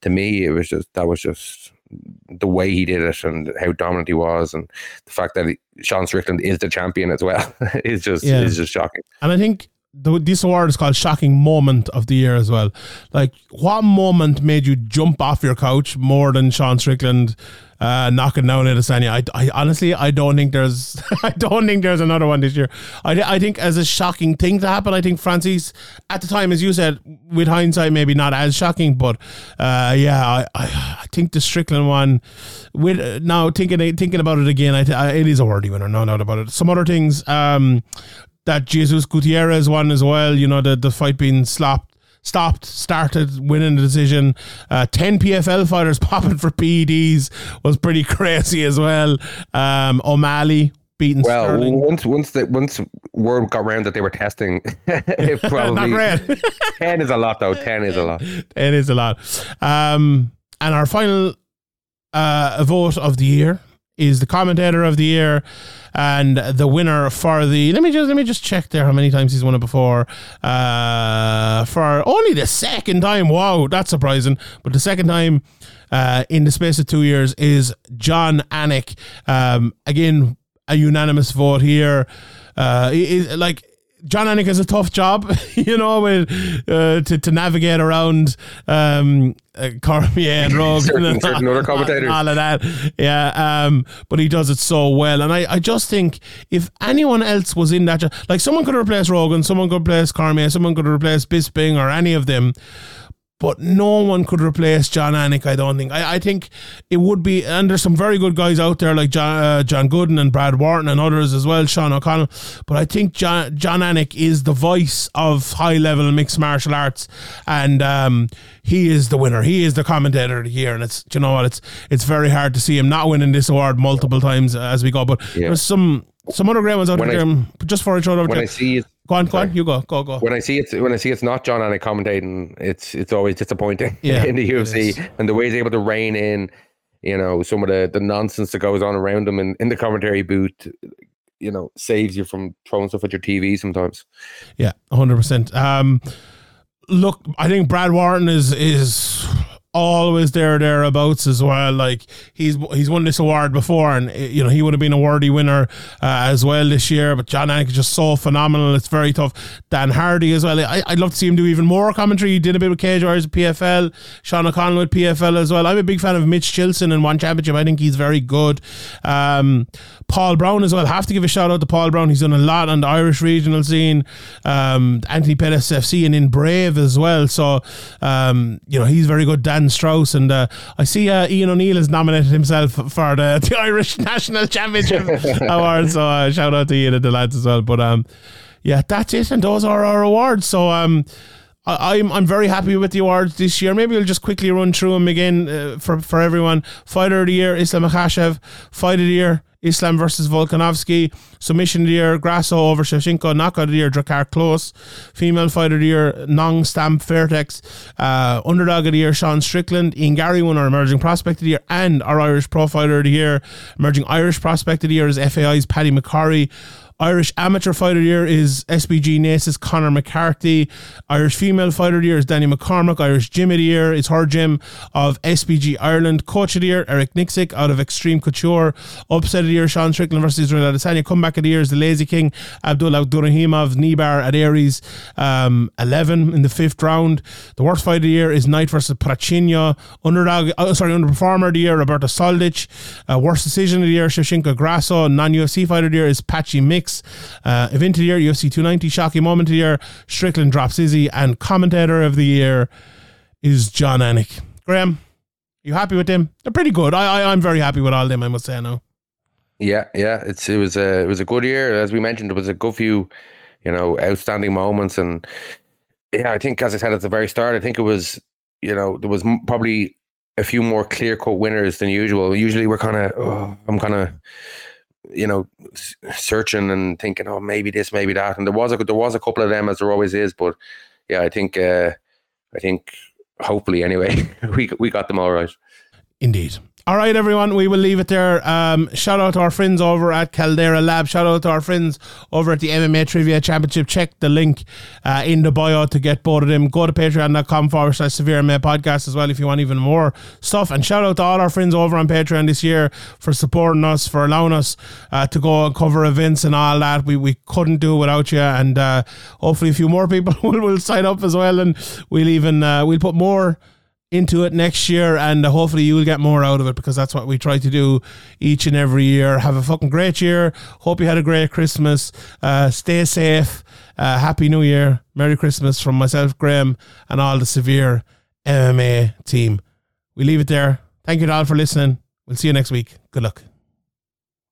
S4: to me it was just that was just the way he did it and how dominant he was and the fact that he, Sean Strickland is the champion as well is just
S1: Yeah.
S4: is just shocking
S1: And I think the, this award is called Shocking Moment of the Year as well. Like, what moment made you jump off your couch more than Sean Strickland uh, knocking down Adesanya? I, I honestly, I don't think there's, I don't think there's another one this year. I, I think as a shocking thing to happen, I think Francis at the time, as you said, with hindsight, maybe not as shocking, but uh, yeah, I, I, I think the Strickland one. With uh, now thinking thinking about it again, I, I it is a worthy winner, no doubt about it. Some other things. Um, that Jesus Gutierrez won as well. You know, the, the fight being slopped, stopped, started, winning the decision. Uh, 10 PFL fighters popping for PEDs was pretty crazy as well. Um, O'Malley beating
S4: Well,
S1: Sterling.
S4: once once the once word got around that they were testing, it probably ten is a lot though. Ten is a lot.
S1: it is a lot. Um, and our final uh, vote of the year is the commentator of the year and the winner for the let me just let me just check there how many times he's won it before. Uh for only the second time. Wow that's surprising. But the second time uh in the space of two years is Jon Anik. Um again a unanimous vote here. Uh i- i- like Jon Anik has a tough job, you know, with, uh, to to navigate around um, uh, Cormier and Rogan
S4: Certain-
S1: and
S4: certain
S1: all-
S4: other commentators.
S1: all of that. Yeah, um, but he does it so well, and I, I just think if anyone else was in that, like someone could replace Rogan, someone could replace Cormier, someone could replace Bisping or any of them. But no one could replace Jon Anik, I don't think. I, I think it would be, and there's some very good guys out there like John, uh, John Gooden and Brad Wharton and others as well, Sean O'Connell. But I think John, Jon Anik is the voice of high level mixed martial arts, and um, he is the winner. He is the commentator of the year, and it's you know what? It's it's very hard to see him not winning this award multiple times as we go. But
S4: Yeah.
S1: there's some some other great ones out
S4: When
S1: there.
S4: I-
S1: um, just before I throw it over
S4: When
S1: to
S4: I see it,
S1: go on, go on, you go, go, go.
S4: when I see it, when I see it's not Jon Anik commentating, it's it's always disappointing
S1: Yeah,
S4: in the. UFC and the way he's able to rein in, you know, some of the the nonsense that goes on around him in, in the commentary booth. You know, saves you from throwing stuff at your TV sometimes.
S1: Yeah, hundred percent. Um, look, I think Brad Warren is is always there thereabouts as well. Like he's he's won this award before, and eh, you know he would have been a worthy winner uh, as well this year. But Jon Anik is just so phenomenal. It's very tough. Dan Hardy as well. I, I'd love to see him do even more commentary. He did a bit with Cage Warriors PFL. Sean O'Connell with PFL as well. I'm a big fan of Mitch Chilson in one championship. I think he's very good. Um, Paul Brown as well. Have to give a shout out to Paul Brown. He's done a lot on the Irish regional scene. Um, Anthony Pettis FC and in Brave as well. So, um, you know, he's very good. Dan Strauss. And uh, I see uh, Ian O'Neill has nominated himself for the, the Irish National Championship Award. So, uh, shout out to Ian and the lads as well. But, um, yeah, that's it, and those are our awards. So um, I, I'm I'm very happy with the awards this year. Maybe we'll just quickly run through them again uh, for for everyone. Fighter of the year, Islam Makhachev. Fight of the year, Islam versus Volkanovski. Submission of the year, Grasso over Shevchenko. Knockout of the year, Drakkar Klose. Female fighter of the year, Nong Stamp Fairtex. Uh, underdog of the year, Sean Strickland. Ian Garry won our emerging prospect of the year and our Irish profiler of the year. Emerging Irish prospect of the year is FAI's Paddy McCarry. Irish Amateur Fighter of the Year is SBG Naas's Conor McCarthy. Irish Female Fighter of the Year is Danni McCormack. Irish Gym of the Year is her gym of SBG Ireland. Coach of the Year, Eric Nicksick out of Extreme Couture. Upset of the Year, Sean Strickland versus Israel Adesanya. Comeback of the Year is the Lazy King, Abdullah Abdurrahimov, Nibar at Ares, um, 11 in the fifth round. The worst fight of the year is Knight versus Prachnio. Underdog, oh, sorry, underperformer of the year, Roberto Soldic. Uh, worst decision of the year, Shevchenko Grasso. Non UFC fighter of the year is Patchy Mix. Uh, event of the year, UFC 290. Shocking moment of the year, Strickland drops Izzy. And commentator of the year is Jon Anik. Graeme, you happy with them? They're pretty good. I, I I'm very happy with all them. I must say now.
S4: Yeah, yeah, it's it was a it was a good year as we mentioned. It was a good few, you know, outstanding moments, and yeah, I think as I said at the very start, I think it was you know there was probably a few more clear cut winners than usual. Usually we're kind of oh, I'm kind of you know searching and thinking oh maybe this maybe that, and there was a there was a couple of them as there always is, but yeah, I think uh, I think hopefully anyway we we got them all right.
S1: Indeed. All right, everyone, we will leave it there. Um, shout out to our friends over at Caldera Lab. Shout out to our friends over at the MMA Trivia Championship. Check the link uh, in the bio to get both of them. Go to patreon.com forward slash severe MMA podcast as well if you want even more stuff. And shout out to all our friends over on Patreon this year for supporting us, for allowing us uh, to go and cover events and all that. We, we couldn't do it without you. And uh, hopefully, a few more people will, will sign up as well. And we'll even uh, we'll put more into it next year and hopefully you'll get more out of it because that's what we try to do each and every year. Have a fucking great year. Hope you had a great christmas. Uh, stay safe. Uh, happy new year. Merry christmas from myself Graeme and all the severe mma team. We leave it there. Thank you all for listening. We'll see you next week. Good luck